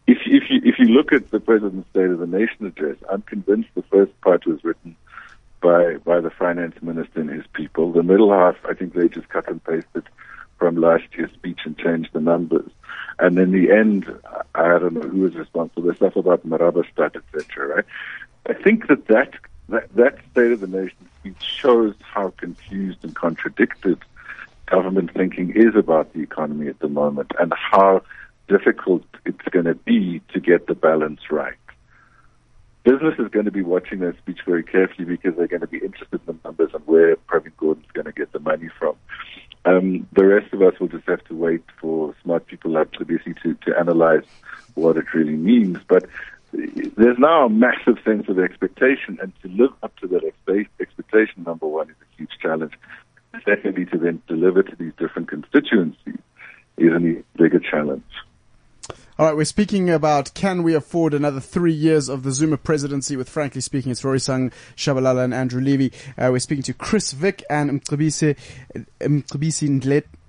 If if you if you look at the President's State of the Nation address, I'm convinced the first part was written by by the finance minister and his people. The middle half, I think they just cut and pasted from last year's speech and changed the numbers. And in the end, I don't know who was responsible. The stuff about Marabastad, etc. Right? I think that that, that that State of the Nation speech shows how confused and contradicted government thinking is about the economy at the moment and how difficult it's going to be to get the balance right. Business is going to be watching that speech very carefully because they're going to be interested in the numbers and where Pravin Gordhan's going to get the money from. Um, the rest of us will just have to wait for smart people like Tlabisi to, to analyze what it really means. But there's now a massive sense of expectation, and to live up to that expe- expectation, number one, is a huge challenge. Secondly, to then deliver to these different constituencies is a bigger challenge. All right, we're speaking about can we afford another three years of the Zuma presidency with, frankly speaking, it's Rorisang Shabalala and Andrew Levy. Uh, we're speaking to Chris Vick and Mcebisi, Mcebisi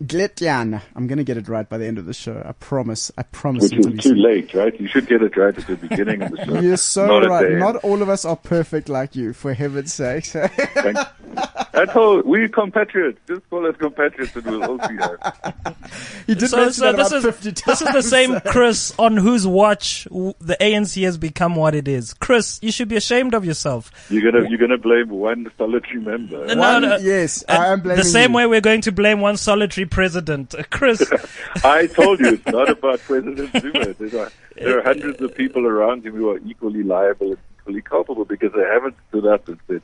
Ndletyan. I'm going to get it right by the end of the show. I promise. I promise. Which is too late, right? You should get it right at the beginning of the show. You're so Not right. Not all of us are perfect like you, for heaven's sake. That's all. We're compatriots. Just call us compatriots and we'll all see that. you did So, mention so that this about is 50 this is the same Chris on whose watch the ANC has become what it is. Chris, you should be ashamed of yourself. You're gonna you're gonna blame one solitary member. No, no, no. yes, And I am blaming the same you. way we're going to blame one solitary president. Chris, I told you it's not about President Zuma. There are, there are hundreds of people around him who are equally liable and equally culpable because they haven't stood up and said,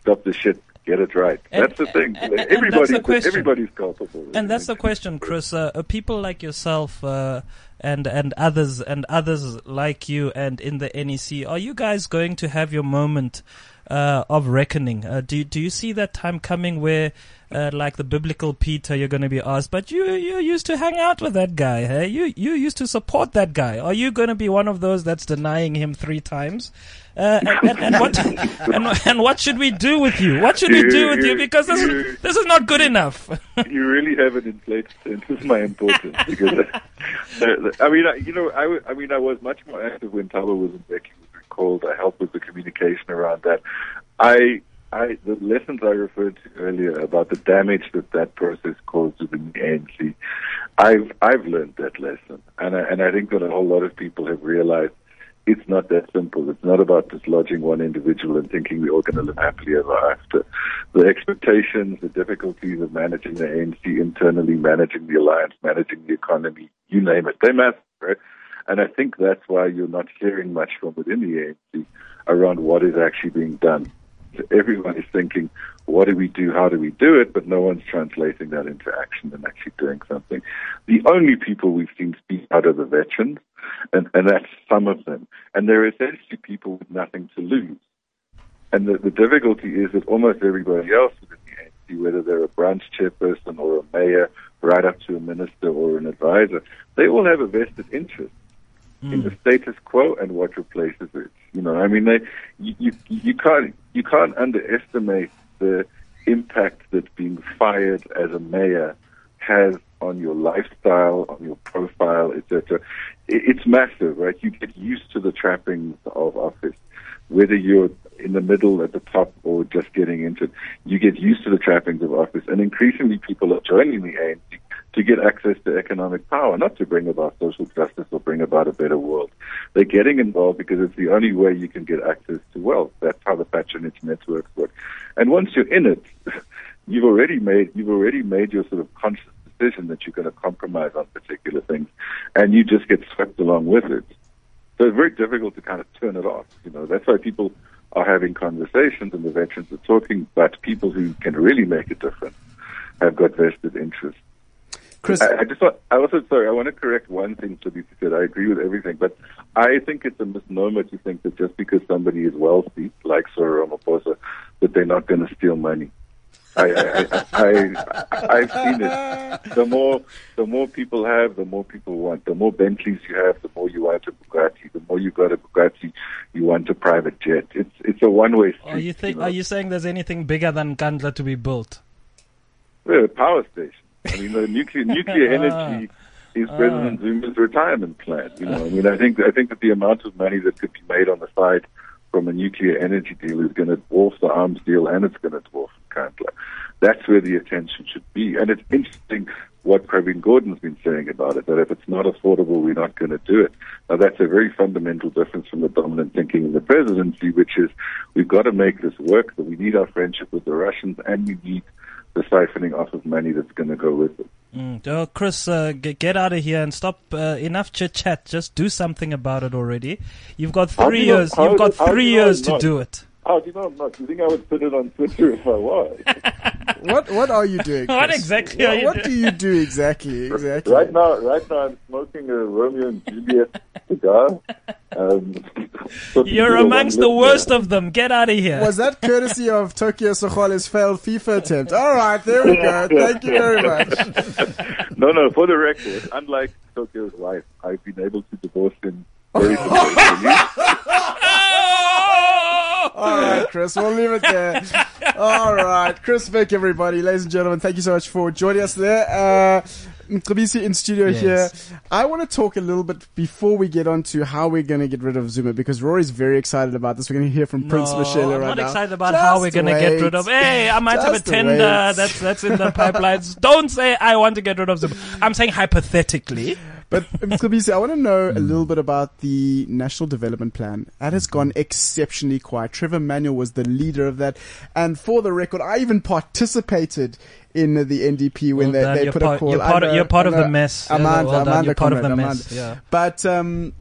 "Stop the shit, get it right." And- that's the thing. and- and- and Everybody, that's the everybody's culpable. and that's the question, Chris. Uh, uh, people like yourself uh, and and others and others like you and in the NEC, are you guys going to have your moment uh, of reckoning? Uh, do do you see that time coming where? Uh, like the biblical Peter, you're going to be asked, but you you used to hang out with that guy, hey? You you used to support that guy. Are you going to be one of those that's denying him three times? Uh, and, and, and what and, and what should we do with you? What should we do with you? Because this is this is not good enough. you really have an inflated sense of my importance because, uh, uh, I mean, I, you know, I, I mean, I was much more active when Thabo was in Becky I helped with the communication around that. I, I, the lessons I referred to earlier about the damage that that process caused within the ANC, I've, I've learned that lesson, and I, and I think that a whole lot of people have realized it's not that simple. It's not about dislodging one individual and thinking we're all going to live happily ever after. The expectations, the difficulties of managing the ANC internally, managing the alliance, managing the economy, you name it, they're massive, right? And I think that's why you're not hearing much from within the ANC around what is actually being done. Everyone is thinking, what do we do? How do we do it? But no one's translating that into action and actually doing something. The only people we've seen speak out are the veterans, and, and that's some of them. And they're essentially people with nothing to lose. And the, the difficulty is that almost everybody else within the ANC, whether they're a branch chairperson or a mayor, right up to a minister or an advisor, they all have a vested interest in the mm. status quo and what replaces it. You know, I mean, they, you, you, you can't you can't underestimate the impact that being fired as a mayor has on your lifestyle, on your profile, etc. It, it's massive, right? You get used to the trappings of office, whether you're in the middle, at the top, or just getting into it. You get used to the trappings of office, and increasingly people are joining the ANC to get access to economic power, not to bring about social justice or bring about a better world. They're getting involved because it's the only way you can get access to wealth. That's how the patronage networks work. And once you're in it, you've already made you've already made your sort of conscious decision that you're going to compromise on particular things, and you just get swept along with it. So it's very difficult to kind of turn it off. You know, that's why people are having conversations and the veterans are talking, but people who can really make a difference have got vested interest. Chris, I, I just want, I also, sorry, I want to correct one thing Tabitha said. I agree with everything, but I think it's a misnomer to think that just because somebody is wealthy, like Cyril Ramaphosa, that they're not going to steal money. I, I, I, I, I've seen it. The more, the more people have, the more people want. The more Bentleys you have, the more you want a Bugatti. The more you got a Bugatti, you want a private jet. It's, it's a one-way street. Are you think? know? Are you saying there's anything bigger than Nkandla to be built? Well, a power station. I mean, the nuclear nuclear energy is Ah. President Zuma's retirement plan. You know, I mean, I think I think that the amount of money that could be made on the side from a nuclear energy deal is going to dwarf the arms deal, and it's going to dwarf Nkandla. That's where the attention should be. And it's interesting what Pravin Gordhan's been saying about it, that if it's not affordable, we're not going to do it. Now, that's a very fundamental difference from the dominant thinking in the presidency, which is we've got to make this work, that we need our friendship with the Russians, and we need the siphoning off of money that's going to go with it. Mm. Oh, Chris, uh, get, get out of here and stop. Uh, enough chit chat. Just do something about it already. You've got three years. You've got do- how do three years to do it. How do you know I'm not? Do you think I would put it on Twitter if I was? What What are you doing? What exactly What, are you what doing? do you do exactly? Exactly. Right now, right now, I'm smoking a Romeo and Juliet cigar. Um, You're amongst the listener. worst of them. Get out of here. Was that courtesy of Tokyo Sexwale's failed FIFA attempt? All right, there we go. Thank you very much. No, no. For the record, unlike Tokyo's wife, I've been able to divorce him very successfully. All right, Chris, we'll leave it there. All right, Chris Vick, everybody, ladies and gentlemen, thank you so much for joining us there. Uh, Mcebisi in studio Yes. here. I want to talk a little bit before we get on to how we're going to get rid of Zuma because Rory's very excited about this. We're going to hear from Prince No, Michelle I'm not now. excited about Just how we're gonna get rid of. Hey, I might have a Just tender wait. that's that's in the pipelines. Don't say I want to get rid of them. I'm saying hypothetically. But Mcebisi, I want to know a little bit about the National Development Plan. That has gone exceptionally quiet. Trevor Manuel was the leader of that. And for the record, I even participated in the NDP when Well they, they put part- a call. you're part I of- know- you're part of the know. mess. Yeah, Amanda, well. Amanda You're part of the mess. Yeah. But, um,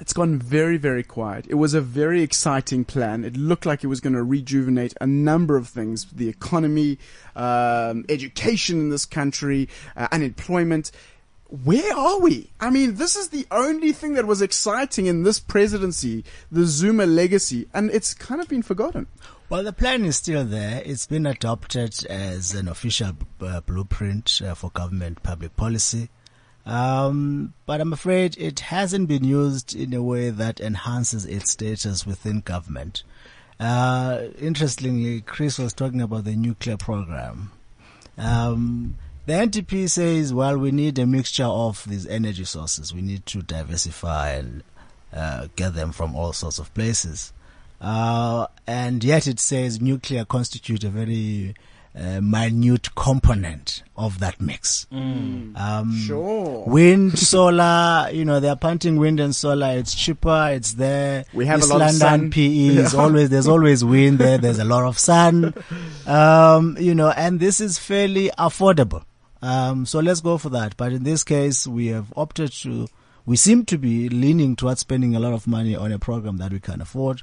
it's gone very, very quiet. It was a very exciting plan. It looked like it was going to rejuvenate a number of things: the economy, um, education in this country, uh, unemployment. Where are we? I mean, this is the only thing that was exciting in this presidency, the Zuma legacy, and it's kind of been forgotten. Well, the plan is still there. It's been adopted as an official uh, blueprint uh, for government public policy. Um, but I'm afraid it hasn't been used in a way that enhances its status within government. Uh, interestingly, Chris was talking about the nuclear program. Um, the NDP says, well, we need a mixture of these energy sources. We need to diversify and uh, get them from all sorts of places. Uh, and yet it says nuclear constitute a very uh, minute component of that mix. Um, Sure. Wind, solar, you know, they're punting wind and solar. It's cheaper. It's there. We have a East lot of London sun. PE is always, there's always wind there. There's a lot of sun. Um, you know, and this is fairly affordable. Um, so let's go for that. But in this case, we have opted to, we seem to be leaning towards spending a lot of money on a program that we can afford.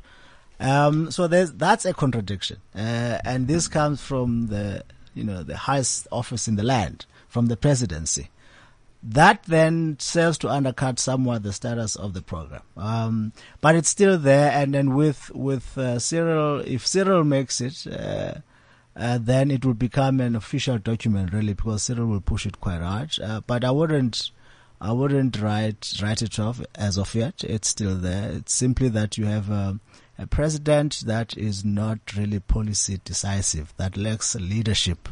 Um, so that's a contradiction. Uh, and this comes from the, you know, the highest office in the land, from the presidency. That then serves to undercut somewhat the status of the program. Um, but it's still there. And then with, with, uh, Cyril, if Cyril makes it, uh, uh, then it will become an official document really because Cyril will push it quite hard. Uh, but I wouldn't, I wouldn't write, write it off as of yet. It's still there. It's simply that you have a, a president that is not really policy decisive, that lacks leadership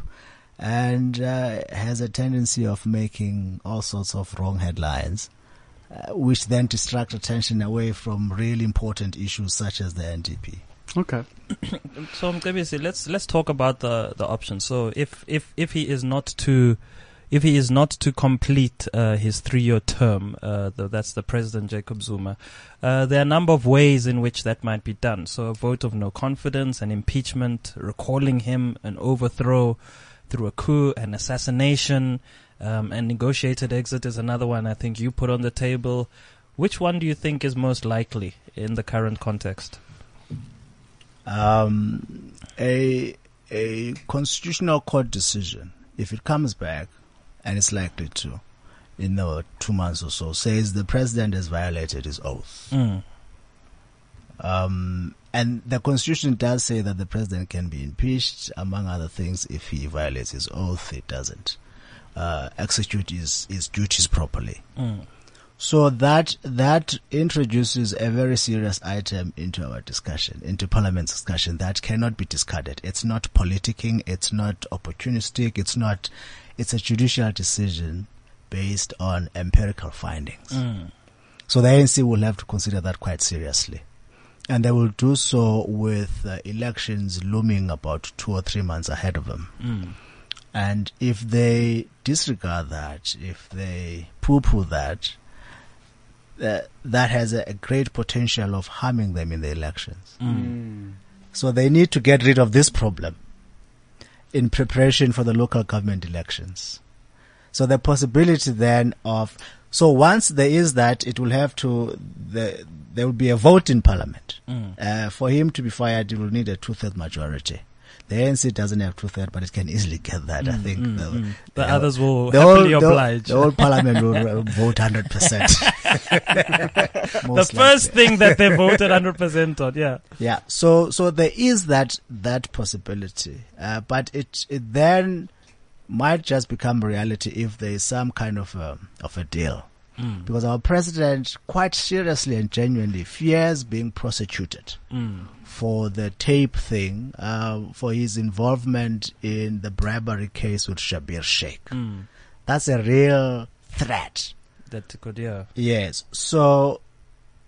and uh, has a tendency of making all sorts of wrong headlines, uh, which then distract attention away from really important issues such as the NDP. Okay. So Mcebisi, let's let's talk about the the options. So if if if he is not to if he is not to complete uh, his three-year term, uh, the, that's the President Jacob Zuma, uh, there are a number of ways in which that might be done. So a vote of no confidence, an impeachment, recalling him, an overthrow through a coup, an assassination, um, and negotiated exit is another one I think you put on the table. Which one do you think is most likely in the current context? Um, a a constitutional court decision, if it comes back, and it's likely to, in the two months or so, says the president has violated his oath. Mm. Um, and the constitution does say that the president can be impeached, among other things, if he violates his oath. It doesn't uh, execute his, his duties properly. Mm. So that that introduces a very serious item into our discussion, into Parliament's discussion that cannot be discarded. It's not politicking, it's not opportunistic, it's not. It's a judicial decision based on empirical findings. Mm. So the ANC will have to consider that quite seriously. And they will do so with uh, elections looming about two or three months ahead of them. Mm. And if they disregard that, if they poo-poo that, uh, that has a, a great potential of harming them in the elections. So they need to get rid of this problem in preparation for the local government elections. So the possibility then of so once there is that, it will have to the there will be a vote in parliament. Mm. Uh, for him to be fired, it will need a two-third majority. The ANC doesn't have two-third, but it can easily get that. I Mm, think mm, the, mm. the- The others will the happily whole, the- oblige. The, whole parliament will vote hundred percent. the first thing that they voted 100% on, yeah. Yeah. So so there is that that possibility, uh, but it it then might just become reality if there is some kind of a of a deal, Mm. because our president quite seriously and genuinely fears being prosecuted Mm. For the tape thing, uh, for his involvement in the bribery case with Schabir Shaik. Mm. That's a real threat. That could, yeah. Yes. So,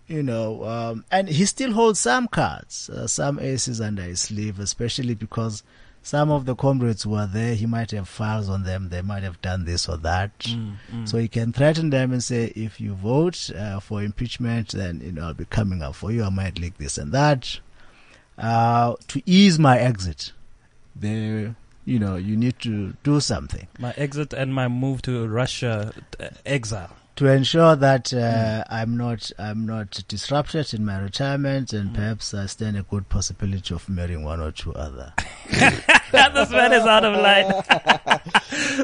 you know, um, and he still holds some cards, uh, some aces under his sleeve, especially because some of the comrades who are there, he might have files on them. They might have done this or that. Mm, mm. So he can threaten them and say, if you vote uh, for impeachment, then, you know, I'll be coming up for you. I might leak this and that. Uh, to ease my exit, they, you know, you need to do something. My exit and my move to Russia, uh, exile. to ensure that uh, Mm. I'm not I'm not disrupted in my retirement, Mm. and perhaps I stand a good possibility of marrying one or two other. this man is out of line.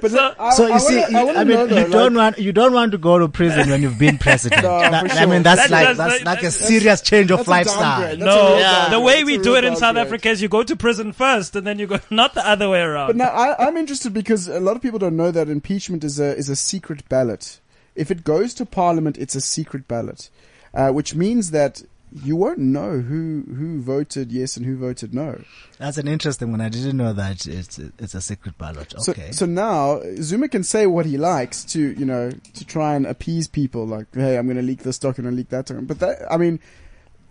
But so, so you I see, wanna- I you- wanna I mean, know though, you don't like- want you don't want to go to prison when you've been president. No, That- for I mean, that's That's like just- that's like a that's- serious change of lifestyle. downgrade. That's a no, Yeah. the way we do it in South. Africa is you go to prison first and then you go, not the other way around. But now I, I'm interested because a lot of people don't know that impeachment is a is a secret ballot. If it goes to Parliament, it's a secret ballot, uh, which means that you won't know who who voted yes and who voted no. That's an interesting one. I didn't know that it's it's a secret ballot. Okay. So so now Zuma can say what he likes to you know to try and appease people like hey I'm going to leak this document and leak that document. But that I mean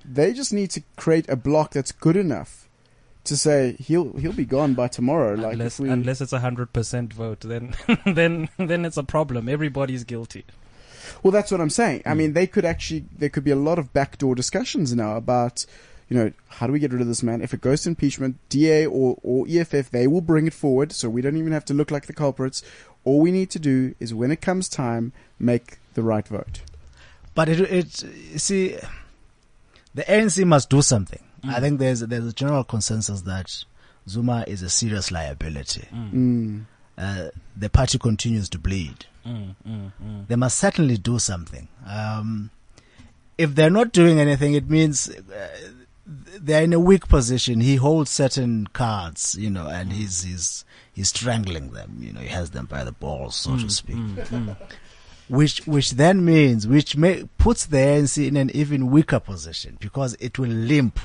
they just need to create a block that's good enough to say he'll he'll be gone by tomorrow. Like unless, we, unless it's a hundred percent vote, then then then it's a problem. Everybody's guilty. Well, that's what I'm saying. Hmm. I mean, they could actually, there could be a lot of backdoor discussions now about, you know, how do we get rid of this man? If it goes to impeachment, DA or, or EFF, they will bring it forward, so we don't even have to look like the culprits. All we need to do is, when it comes time, make the right vote. But it, it, you see, the ANC must do something. I think there's there's a general consensus that Zuma is a serious liability. Mm. Uh, the party continues to bleed. Mm, mm, mm. They must certainly do something. Um, if they're not doing anything, it means uh, they're in a weak position. He holds certain cards, you know, and he's he's he's strangling them. You know, he has them by the balls, so to speak. Which which then means which may, puts the ANC in an even weaker position because it will limp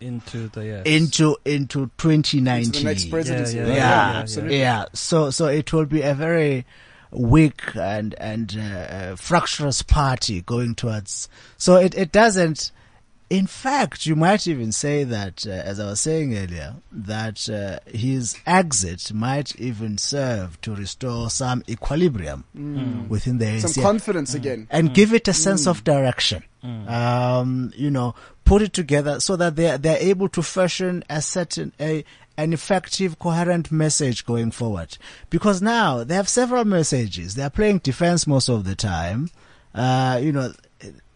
Into the yes. into into 2019. Into the next presidency. Yeah, Yeah, yeah, yeah, yeah, absolutely. So so it will be a very weak and and uh, uh, fractious party going towards. So it it doesn't. In fact, you might even say that, uh, as I was saying earlier, that uh, his exit might even serve to restore some equilibrium within the ANC Some confidence again. and give it a sense of direction. Um, you know, put it together so that they they're able to fashion a certain a an effective, coherent message going forward. Because now they have several messages. They are playing defense most of the time. Uh, you know.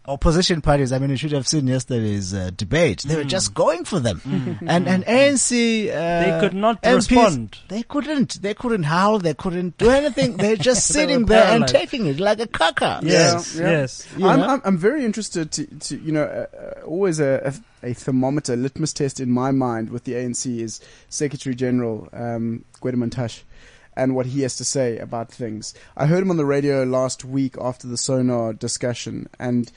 Opposition parties. I mean, you should have seen yesterday's uh, debate. They were just going for them, and and ANC. Uh, They could not MPs, respond. They couldn't. They couldn't howl. They couldn't do anything. They're just They sitting there and taking it like a caca. Yes, Yeah, yeah. yes. You I'm. I'm I'm very interested to to you know uh, uh, always a, a a thermometer litmus test in my mind with the ANC is Secretary General um, Gwede Mantashe and what he has to say about things. I heard him on the radio last week after the SONA discussion, and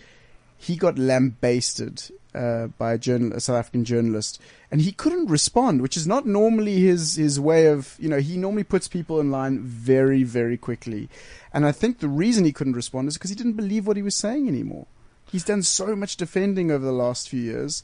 he got lambasted uh, by a, a South African journalist, and he couldn't respond, which is not normally his his way of you know he normally puts people in line very very quickly, and I think the reason he couldn't respond is because he didn't believe what he was saying anymore. He's done so much defending over the last few years.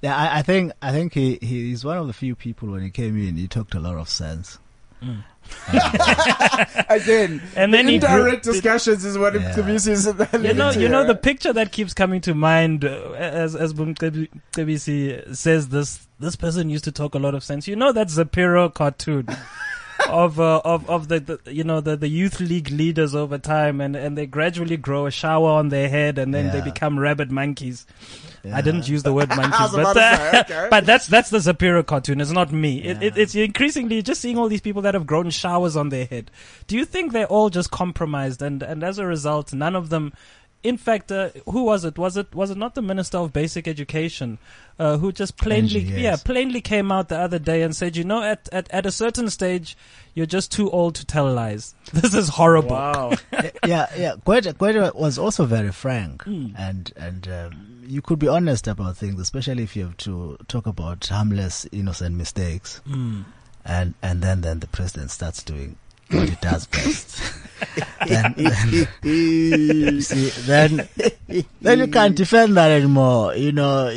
Yeah, I, I think I think he he's one of the few people when he came in he talked a lot of sense. Again, And then he indirect grew- discussions is what Yeah. Khabisi is. you know, you know the picture that keeps coming to mind uh, as as Bumkebisi says this this person used to talk a lot of sense. You know that Zapiro cartoon of uh, of of the, the you know the the youth league leaders over time and and they gradually grow a shower on their head and then they become rabbit monkeys. Yeah. I didn't use the word monkeys, but say, okay. but that's that's the Zapiro cartoon. It's not me. It, it, it's increasingly just seeing all these people that have grown showers on their head. Do you think they're all just compromised and and as a result, none of them? In fact, uh, who was it? Was it was it not the Minister of Basic Education uh, who just plainly, Angie, yes. yeah, plainly came out the other day and said, you know, at, at at a certain stage, you're just too old to tell lies. This is horrible. Wow. yeah, yeah. Gwede, Gwede was also very frank, Mm. and and um, you could be honest about things, especially if you have to talk about harmless, innocent mistakes, Mm. and and then then the president starts doing what he does best. then, then, you see, then then you can't defend that anymore. You know,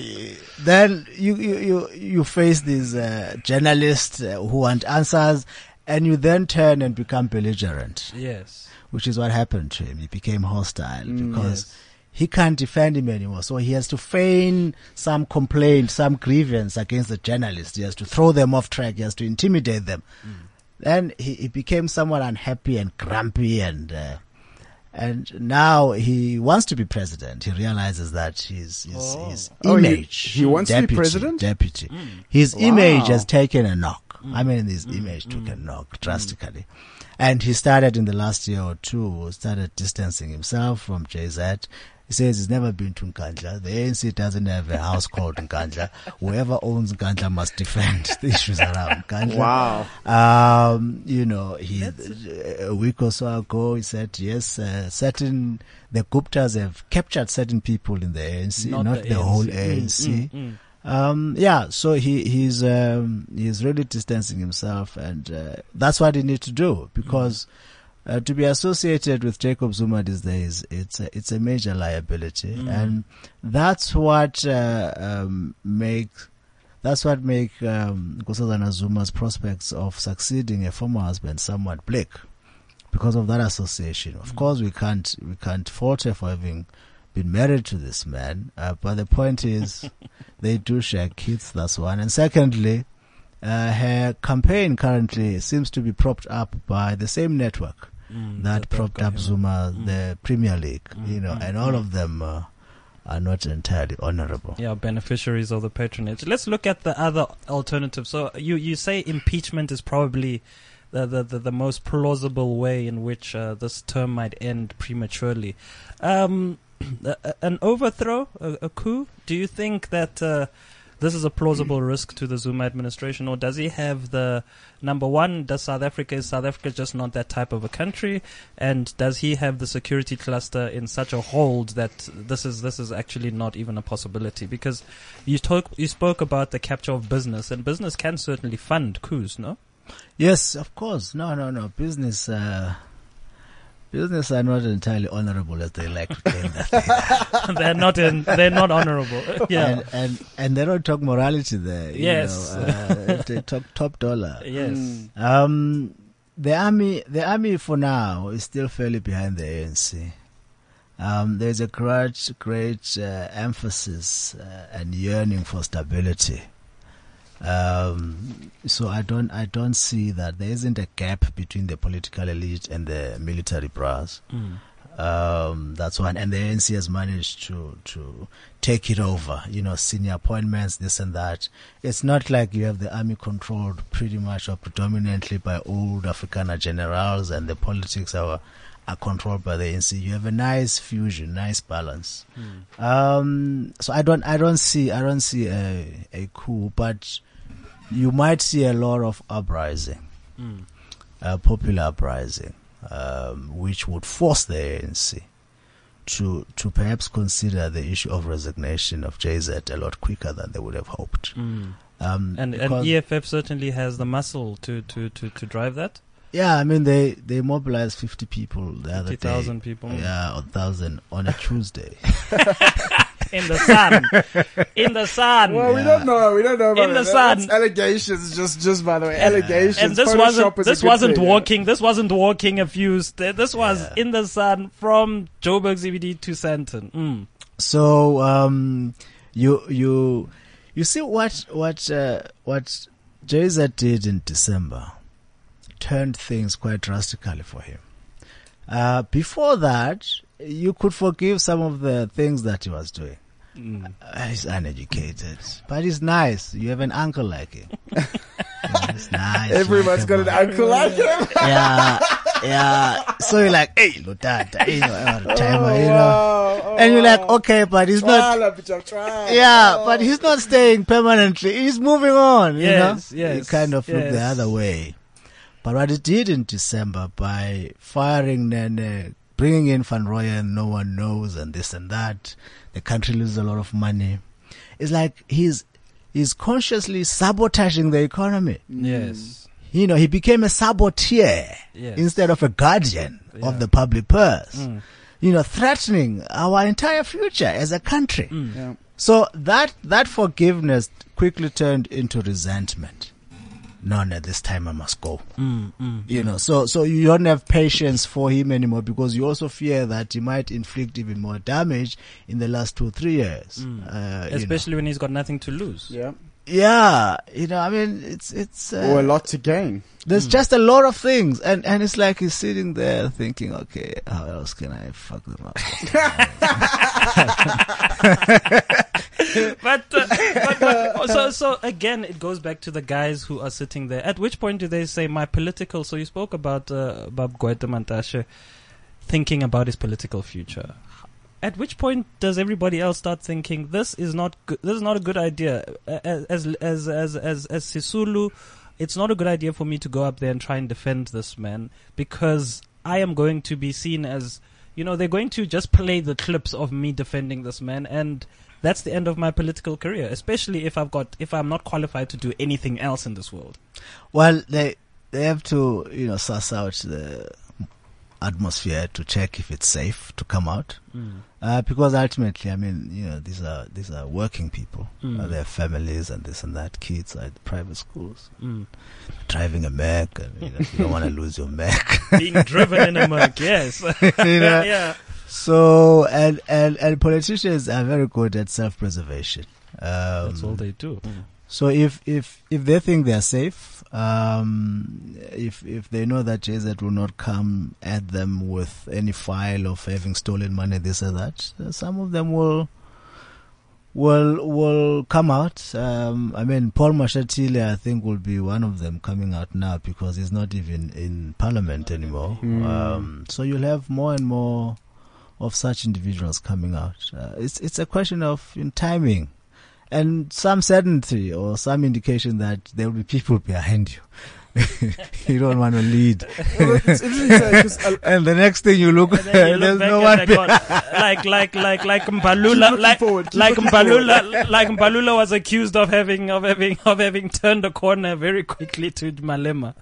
then you you you, you face these uh, journalists uh, who want answers, and you then turn and become belligerent Yes. which is what happened to him. He became hostile Mm. because he can't defend him anymore. So he has to feign some complaint, some grievance against the journalists. He has to throw them off track. He has to intimidate them. Then he, he became somewhat unhappy and grumpy and, uh, and now he wants to be president. He realizes that his, his, Oh. his Oh, he- image. he wants to be president? Deputy. Mm. His Wow. image has taken a knock. I mean, his image took a knock drastically. And he started in the last year or two, started distancing himself from JZ. He says he's never been to Nkandla. The ANC doesn't have a house called Nkandla. Whoever owns Nkandla must defend the issues around Nkandla. Wow. Um, you know, he, a week or so ago, he said, yes, uh, certain, the Guptas have captured certain people in the ANC, not, Not the, the whole ANC. ANC. Mm, mm, Um, yeah, so he, he's, um, he's really distancing himself and, uh, that's what he needs to do because, uh, to be associated with Jacob Zuma these days, it's a, it's a major liability. And that's what, uh, um, make, that's what make, um, Nkosazana Zuma's prospects of succeeding a former husband somewhat bleak because of that association. Of course, we can't, we can't fault her for having been married to this man, uh, but the point is, they do share kids. That's one. And secondly, uh, her campaign currently seems to be propped up by the same network mm, that propped up. Zuma, Mm. the Premier League. Mm, You know, mm, and all mm. of them uh, are not entirely honourable. Yeah, beneficiaries of the patronage. Let's look at the other alternative. So you, you say impeachment is probably the, the, the, the most plausible way in which uh, this term might end prematurely. Um, a- a- an overthrow, a, a coup. Do you think that uh, this is a plausible risk to the Zuma administration, or does he have the number one? Does South Africa is South Africa just not that type of a country, and does he have the security cluster in such a hold that this is this is actually not even a possibility? Because you talk you spoke about the capture of business, and business can certainly fund coups, no? Yes, of course. No, no, no. Business, uh, business are not entirely honourable as they like to claim that. they're not in, they're not honourable. yeah. And, and and they don't talk morality there. you Yes. know, uh, they talk top dollar. Yes. Um, the army, the army for now is still fairly behind the ANC. Um, there's a great, great uh, emphasis uh, and yearning for stability. Um, so I don't, I don't see that there isn't a gap between the political elite and the military brass. Mm. Um, that's one. And the ANC has managed to, to take it over, you know, senior appointments, this and that. It's not like you have the army controlled pretty much or predominantly by old Afrikaner generals and the politics are, are controlled by the ANC. You have a nice fusion, nice balance. Um, so I don't, I don't see, I don't see a, a coup, but you might see a lot of uprising Mm. uh, popular uprising, um, which would force the ANC to to perhaps consider the issue of resignation of JZ a lot quicker than they would have hoped. Mm. Um, And and EFF certainly has the muscle to, to, to, to drive that. yeah, I mean they they mobilized fifty people the other day. 50,000 people. Yeah, a thousand on a Tuesday. in the sun, in the sun. Well, we don't know. We don't know about In the that. sun. That's allegations. Just, just by the way, allegations. and this Photoshop wasn't is a this wasn't thing, yeah. walking. This wasn't walking a few. St- this was in the sun from Joburg CBD to Sandton. Mm. So um, you you you see what what uh, what JZ did in December turned things quite drastically for him. Uh, before that, you could forgive some of the things that he was doing. Uh, he's uneducated, but he's nice. You have an uncle like him. Yeah, he's nice. Everyone's got an uncle like him. Yeah, yeah. So you're like, hey, Lutata, hey, you know, out of timer, you know. wow. Oh, and you're like, okay, but he's not. Try, bitch, I'm trying. Yeah, but he's not staying permanently. He's moving on. You Yes, know, yes, He kind of looked the other way. But what he did in December by firing Nene, bringing in Van Rooyen, no one knows, and this and that, the country loses a lot of money. It's like he's he's consciously sabotaging the economy. Yes. You know, he became a saboteur Yes. instead of a guardian Yeah. of the public purse. Mm. You know, threatening our entire future as a country. Mm. Yeah. So that that forgiveness quickly turned into resentment. No, no, this time I must go. Mm, mm, You know, so so you don't have patience for him anymore because you also fear that he might inflict even more damage in the last two three years. Uh, you know. Especially when he's got nothing to lose. Yeah. yeah, you know, I mean, it's it's uh, Or a lot to gain. there's just a lot of things, and and it's like he's sitting there thinking, okay, how else can I fuck them up? but, uh, but, but so so again, it goes back to the guys who are sitting there. At which point do they say my political? So you spoke about uh, Bab thinking about his political future. At which point does everybody else start thinking this is not good, this is not a good idea? As as as as as, as Sisulu, it's not a good idea for me to go up there and try and defend this man because I am going to be seen as you know they're going to just play the clips of me defending this man and that's the end of my political career especially if i've got if i'm not qualified to do anything else in this world. Well, they they have to you know suss out the atmosphere to check if it's safe to come out. Uh, because ultimately, I mean, you know, these are these are working people. Mm. Uh, they have families and this and that. Kids at private schools, Mm. driving a Mac, you, don't want to lose your Mac. being driven in a Mac, yes You know? yeah So and and and politicians are very good at self-preservation. Um, that's all they do So if if if they think they are safe, um, if if they know that JZ will not come at them with any file of having stolen money, this or that, some of them will will will come out. Um, I mean, Paul Mashatile, I think, will be one of them coming out now because he's not even in Parliament anymore. Um, so you'll have more and more of such individuals coming out. Uh, it's it's a question of in timing and some certainty or some indication that there will be people behind you. you don't want to lead. Well, it's interesting because and the next thing you look, And then you there's look no one like, like, like, like, like Mbalula, like, forward, like looking Mbalula, like Mbalula was accused of having, of having, of having turned a corner very quickly to Malema.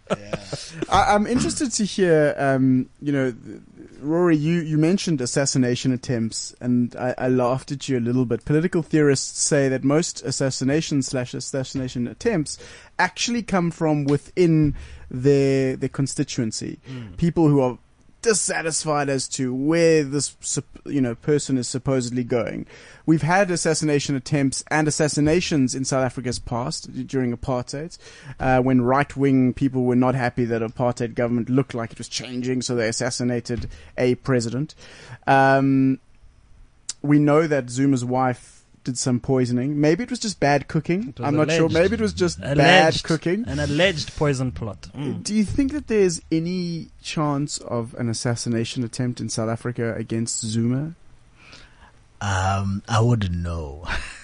I, I'm interested to hear, um, you know, th- Rory, you, you mentioned assassination attempts, and I, I laughed at you a little bit. Political theorists say that most assassination slash assassination attempts actually come from within their their constituency. Mm. People who are dissatisfied as to where this you know person is supposedly going. We've had assassination attempts and assassinations in South Africa's past during apartheid, uh, when right wing people were not happy that apartheid government looked like it was changing, so they assassinated a president. Um, we know that Zuma's wife did some poisoning. Maybe it was just bad cooking. I'm not sure. Maybe it was just bad cooking. An alleged poison plot. Mm. Do you think that there's any chance of an assassination attempt in South Africa against Zuma? Um, I wouldn't know.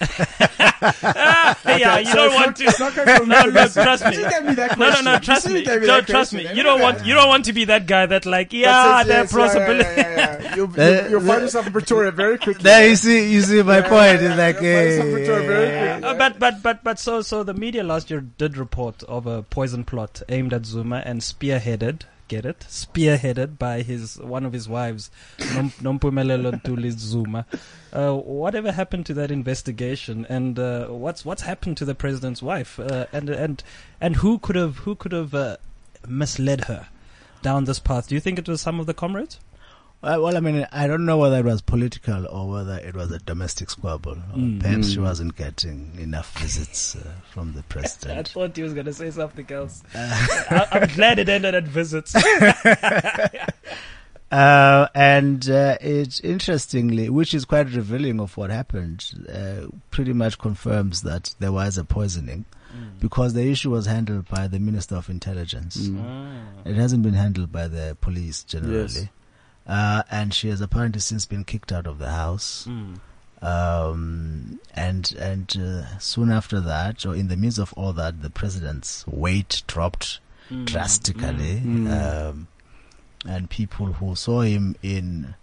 yeah, you so don't want not- to. not no, no, trust me. You gave me that No, no, no, trust me. you gave No, trust me. You don't want. You don't want to be that guy that like, yeah, That there are says, yes, yeah. Yeah, yeah, yeah. You'll, The- you'll, you'll find yourself in Pretoria very quickly. There you see, you see my point. yeah, It's like, yeah, yeah, hey, find yourself in Pretoria very quickly. Uh, but but but but so so the media last year did report of a poison plot aimed at Zuma and spearheaded get it, spearheaded by his one of his wives, Nom- Nompumelelo Ntuli Zuma. Uh, whatever happened to that investigation, and uh, what's what's happened to the president's wife, uh, and and and who could have who could have uh, misled her down this path? Do you think it was some of the comrades? Well, well, I mean, I don't know whether it was political or whether it was a domestic squabble. Mm. Perhaps she Mm. wasn't getting enough visits uh, from the president. I thought he was going to say something else. I, I'm glad it ended at visits. Uh, and uh, it interestingly, which is quite revealing of what happened, uh, pretty much confirms that there was a poisoning because the issue was handled by the Minister of Intelligence. Mm. It hasn't been handled by the police generally. Yes. Uh, and she has apparently since been kicked out of the house. Mm. Um, and and uh, soon after that, or in the midst of all that, the president's weight dropped Mm. drastically. Mm. Um, and people who saw him in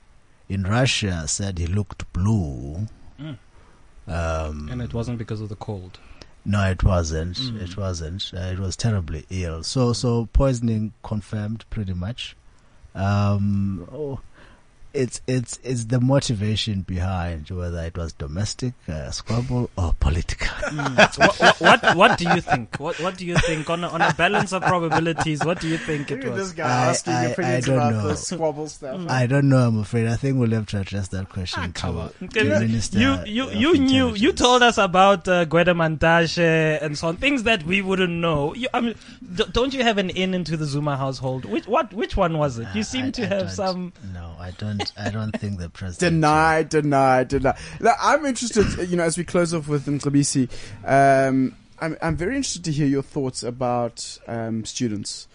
in Russia said he looked blue. Mm. Um, And it wasn't because of the cold. no, it wasn't. Mm. It wasn't. Uh, it was terribly ill. So, so poisoning confirmed pretty much. Um, oh, it's it's it's the motivation behind whether it was domestic uh, squabble or political. what, what, what what do you think? What what do you think on a, on a balance of probabilities? What do you think it was? this guy I- asking I- opinions I don't about know. the squabble stuff. I don't know. I'm afraid. I think we'll have to address that question to, to the minister. You you you knew you told us about uh, Gwede Mantashe and so on things that we wouldn't know. You, I mean, don't you have an in into the Zuma household? Which what which one was it? You seem I- to I have some. No, I don't. I don't think the president. Deny, deny, deny. Now, I'm interested, you know, as we close off with Mcebisi, um, I'm, I'm very interested to hear your thoughts about um, students.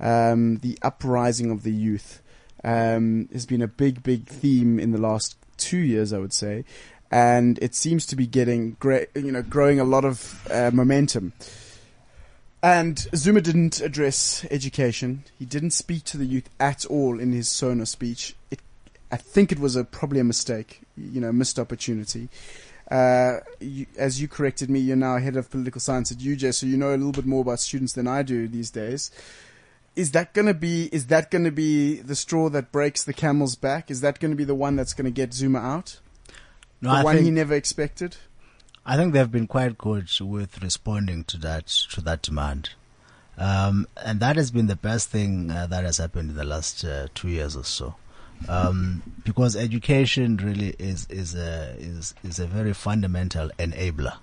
Um, the uprising of the youth um, has been a big, big theme in the last two years, I would say, and it seems to be getting great, you know, growing a lot of uh, momentum. And Zuma didn't address education. He didn't speak to the youth at all in his Sona speech. It, I think it was a probably a mistake, you know, missed opportunity. Uh, you, as you corrected me, you're now head of political science at UJ, so you know a little bit more about students than I do these days. Is that going to be? Is that going to be the straw that breaks the camel's back? Is that going to be the one that's going to get Zuma out? No, the I one he never expected. I think they've been quite good with responding to that to that demand, um, and that has been the best thing uh, that has happened in the last uh, two years or so. Um, because education really is is a is is a very fundamental enabler.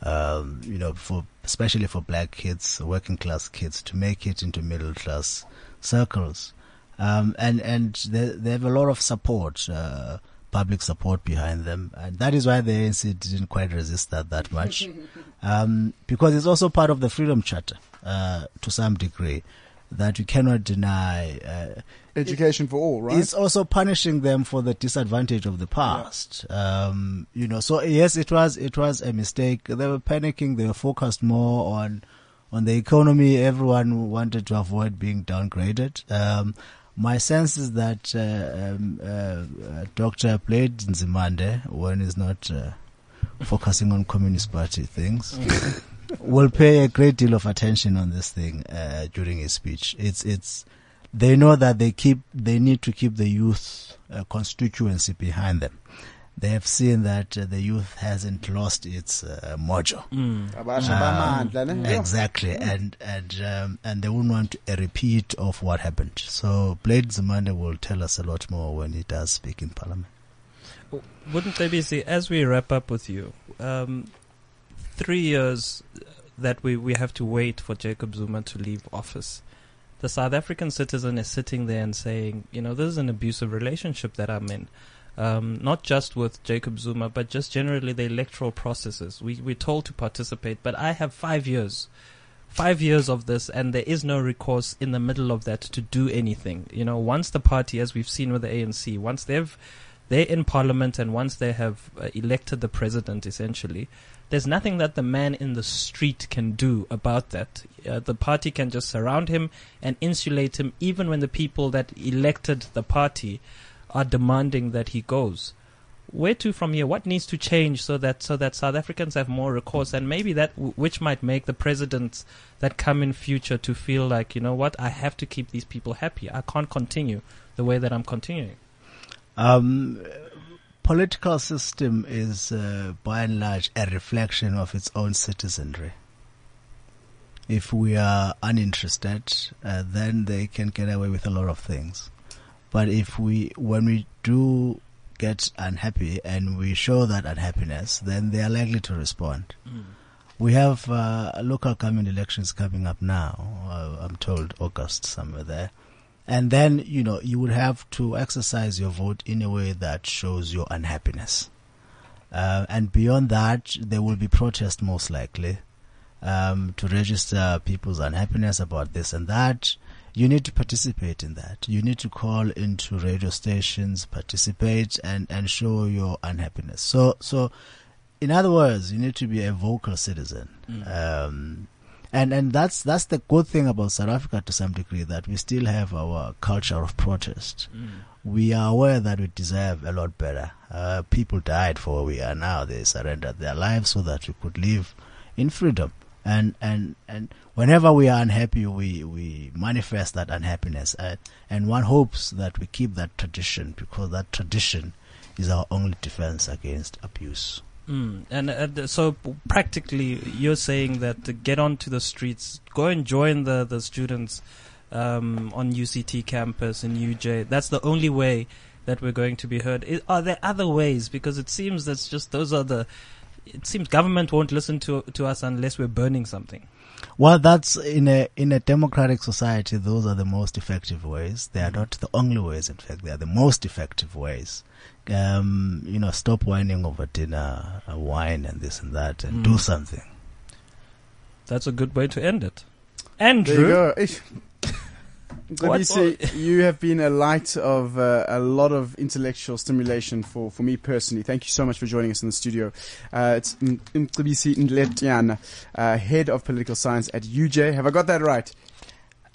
Um, you know, for especially for black kids, working class kids, to make it into middle class circles, um, and and they, they have a lot of support. Uh, public support behind them. And that is why the ANC didn't quite resist that that much. um, because it's also part of the Freedom Charter, uh, to some degree, that you cannot deny. Uh, Education for all, right? It's also punishing them for the disadvantage of the past. Um, you know, so yes, it was, it was a mistake. They were panicking. They were focused more on, on the economy. Everyone wanted to avoid being downgraded. Um, my sense is that uh, um, uh, Dr. Blade Nzimande, when he's not uh, focusing on Communist Party things, will pay a great deal of attention on this thing uh, during his speech. It's it's they know that they keep they need to keep the youth uh, constituency behind them. They have seen that uh, the youth hasn't lost its uh, mojo. Abasha bamandla, ne? Yeah. Exactly, and and um, and they wouldn't want a repeat of what happened. So Blade Nzimande will tell us a lot more when he does speak in Parliament. Wouldn't they be see as we wrap up with you? Um, three years that we, we have to wait for Jacob Zuma to leave office. The South African citizen is sitting there and saying, you know, this is an abusive relationship that I'm in. Um, not just with Jacob Zuma, but just generally the electoral processes. We, we're told to participate, but I have five years. Five years of this, and there is no recourse in the middle of that to do anything. You know, once the party, as we've seen with the ANC, once they've they're in parliament and once they have uh, elected the president essentially there's nothing that the man in the street can do about that uh, the party can just surround him and insulate him even when the people that elected the party are demanding that he goes where to from here? What needs to change so that so that South Africans have more recourse, and maybe that w- which might make the presidents that come in future to feel like you know what I have to keep these people happy. I can't continue the way that I'm continuing. Um, political system is uh, by and large a reflection of its own citizenry. If we are uninterested, uh, then they can get away with a lot of things. But if we, when we do get unhappy and we show that unhappiness, then they are likely to respond. We have uh, local government elections coming up now. Uh, I'm told August somewhere there. And then, you know, you would have to exercise your vote in a way that shows your unhappiness. Uh, and beyond that, there will be protest most likely um, to register people's unhappiness about this and that. You need to participate in that. You need to call into radio stations, participate, and, and show your unhappiness. So, so, in other words, you need to be a vocal citizen. Um, and and that's that's the good thing about South Africa to some degree that we still have our culture of protest. We are aware that we deserve a lot better. Uh, people died for where we are now. They surrendered their lives so that we could live in freedom. And and and whenever we are unhappy, we we manifest that unhappiness. Uh, and one hopes that we keep that tradition because that tradition is our only defense against abuse. Mm. And uh, so practically, you're saying that to get onto the streets, go and join the the students um, on UCT campus in UJ. That's the only way that we're going to be heard. I are there other ways? Because it seems that's just those are the. It seems government won't listen to to us unless we're burning something. Well, that's in a in a democratic society. Those are the most effective ways. They are not the only ways. In fact, they are the most effective ways. Um, you know, stop whining over dinner, uh, wine and this and that, and do Mm. something. That's a good way to end it. There Andrew, you go. Ish. Let What- me see. You have been a light of uh, a lot of intellectual stimulation for, for me personally. Thank you so much for joining us in the studio. Uh, it's M- Mcebisi Ndletyana, uh, head of political science at UJ. Have I got that right?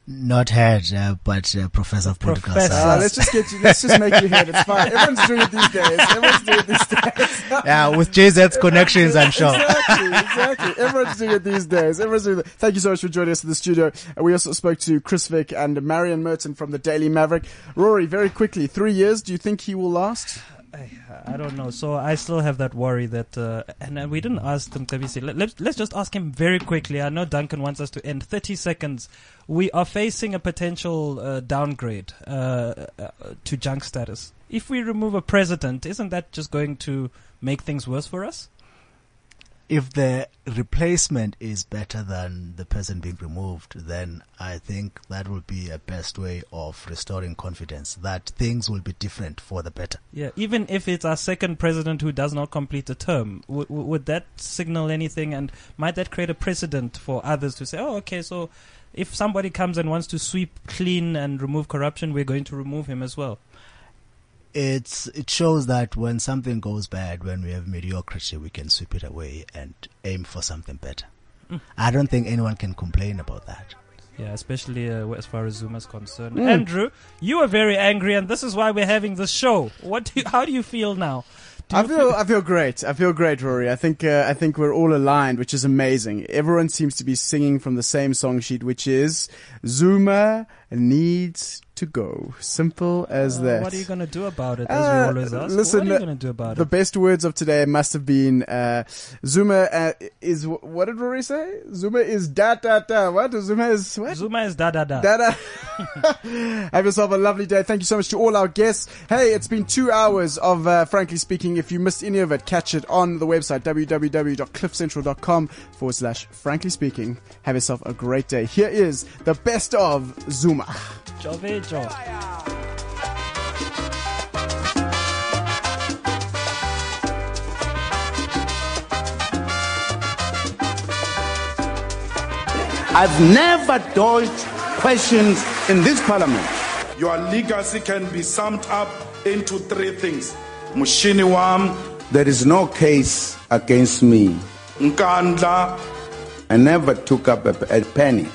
Not head, uh, but uh, professor of political Professor. Uh, let's just get you. Let's just make you head. It's fine. Everyone's doing it these days. Everyone's doing it these days. yeah, with JZ's connections, I'm sure. Exactly, exactly. Everyone's doing it these days. Everyone's doing it. Thank you so much for joining us in the studio. Uh, we also spoke to Chris Vick and Marianne Merten from the Daily Maverick. Rory, very quickly, three years. Do you think he will last? I, don't know. So I still have that worry that, uh, and uh, we didn't ask them. Tabisi. Let, let's let's just ask him very quickly. I know Duncan wants us to end. Thirty seconds. We are facing a potential uh, downgrade uh, uh, to junk status. If we remove a president, isn't that just going to make things worse for us? If the replacement is better than the person being removed, then I think that will be a best way of restoring confidence that things will be different for the better. Yeah, even if it's our second president who does not complete the term, w- w- would that signal anything? And might that create a precedent for others to say, "Oh, okay, so if somebody comes and wants to sweep clean and remove corruption, we're going to remove him as well." It's it shows that when something goes bad, when we have mediocrity, we can sweep it away and aim for something better. Mm. I don't think anyone can complain about that. Yeah, especially uh, as far as Zuma is concerned. Mm. Andrew, you are very angry, and this is why we're having this show. What? Do you, how do you feel now? Do I you feel I feel great. I feel great, Rory. I think uh, I think we're all aligned, which is amazing. Everyone seems to be singing from the same song sheet, which is Zuma needs to go. Simple as Uh, that. What are you going to do about it? As Uh, we always ask. listen, what are you going to do about The it? The best words of today must have been uh, Zuma uh, is what did Rory say? Zuma is da da da. What Zuma is what? Zuma is da da da. Da da. Have yourself a lovely day. Thank you so much to all our guests. Hey, it's been two hours of uh, Frankly Speaking. If you missed any of it, catch it on the website www.cliffcentral.com forward slash Frankly Speaking. Have yourself a great day. Here is the best of Zuma. Jove, jo. I've never dodged questions in this parliament. Your legacy can be summed up into three things. Mushini wam, There is no case against me. Nkandla, I never took up a, a penny.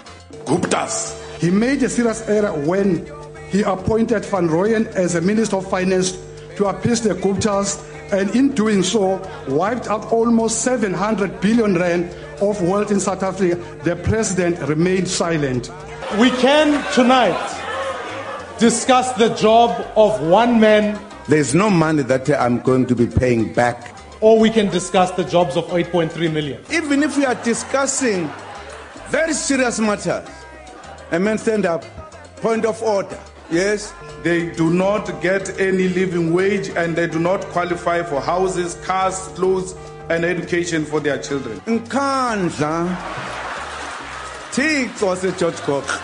Guptas. He made a serious error when he appointed Van Rooyen as a Minister of Finance to appease the Guptas and in doing so, wiped out almost 700 billion rand of wealth in South Africa. The president remained silent. We can tonight discuss the job of one man, There's no money that I'm going to be paying back. or we can discuss the jobs of 8.3 million. Even if we are discussing very serious matters, a man stand up, point of order. Yes, They do not get any living wage and they do not qualify for houses, cars, clothes, and education for their children. Nkandla. Thixo waseGeorge Cox.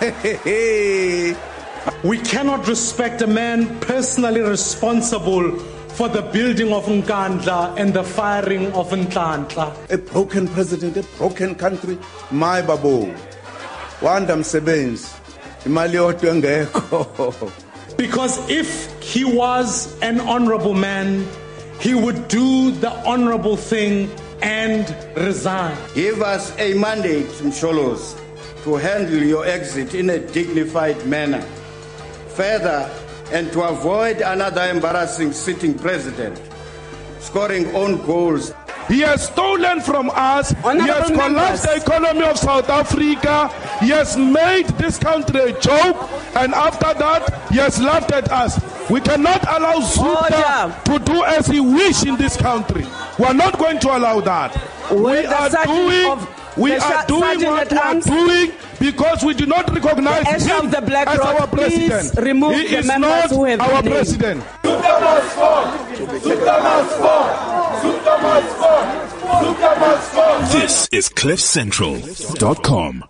We cannot respect a man personally responsible for the building of Nkandla and the firing of Nhlanhla. A broken president, a broken country. My babu. Wanda msebenzi. Imali yodwa engekho. Because if he was an honorable man, he would do the honorable thing and resign. Give us a mandate, Msholozi, to handle your exit in a dignified manner. Further, and to avoid another embarrassing sitting president scoring own goals He has stolen from us. he has Honorable collapsed the economy of South Africa. He has made this country a joke. And after that, he has laughed at us. We cannot allow Zuta to do as he wish in this country. We are not going to allow that. Will we are doing, of- we the are doing what we are doing because we do not recognize The him of the Black as Rock, our president. please remove he the is members not who have our been named. president. This is CliffCentral.com.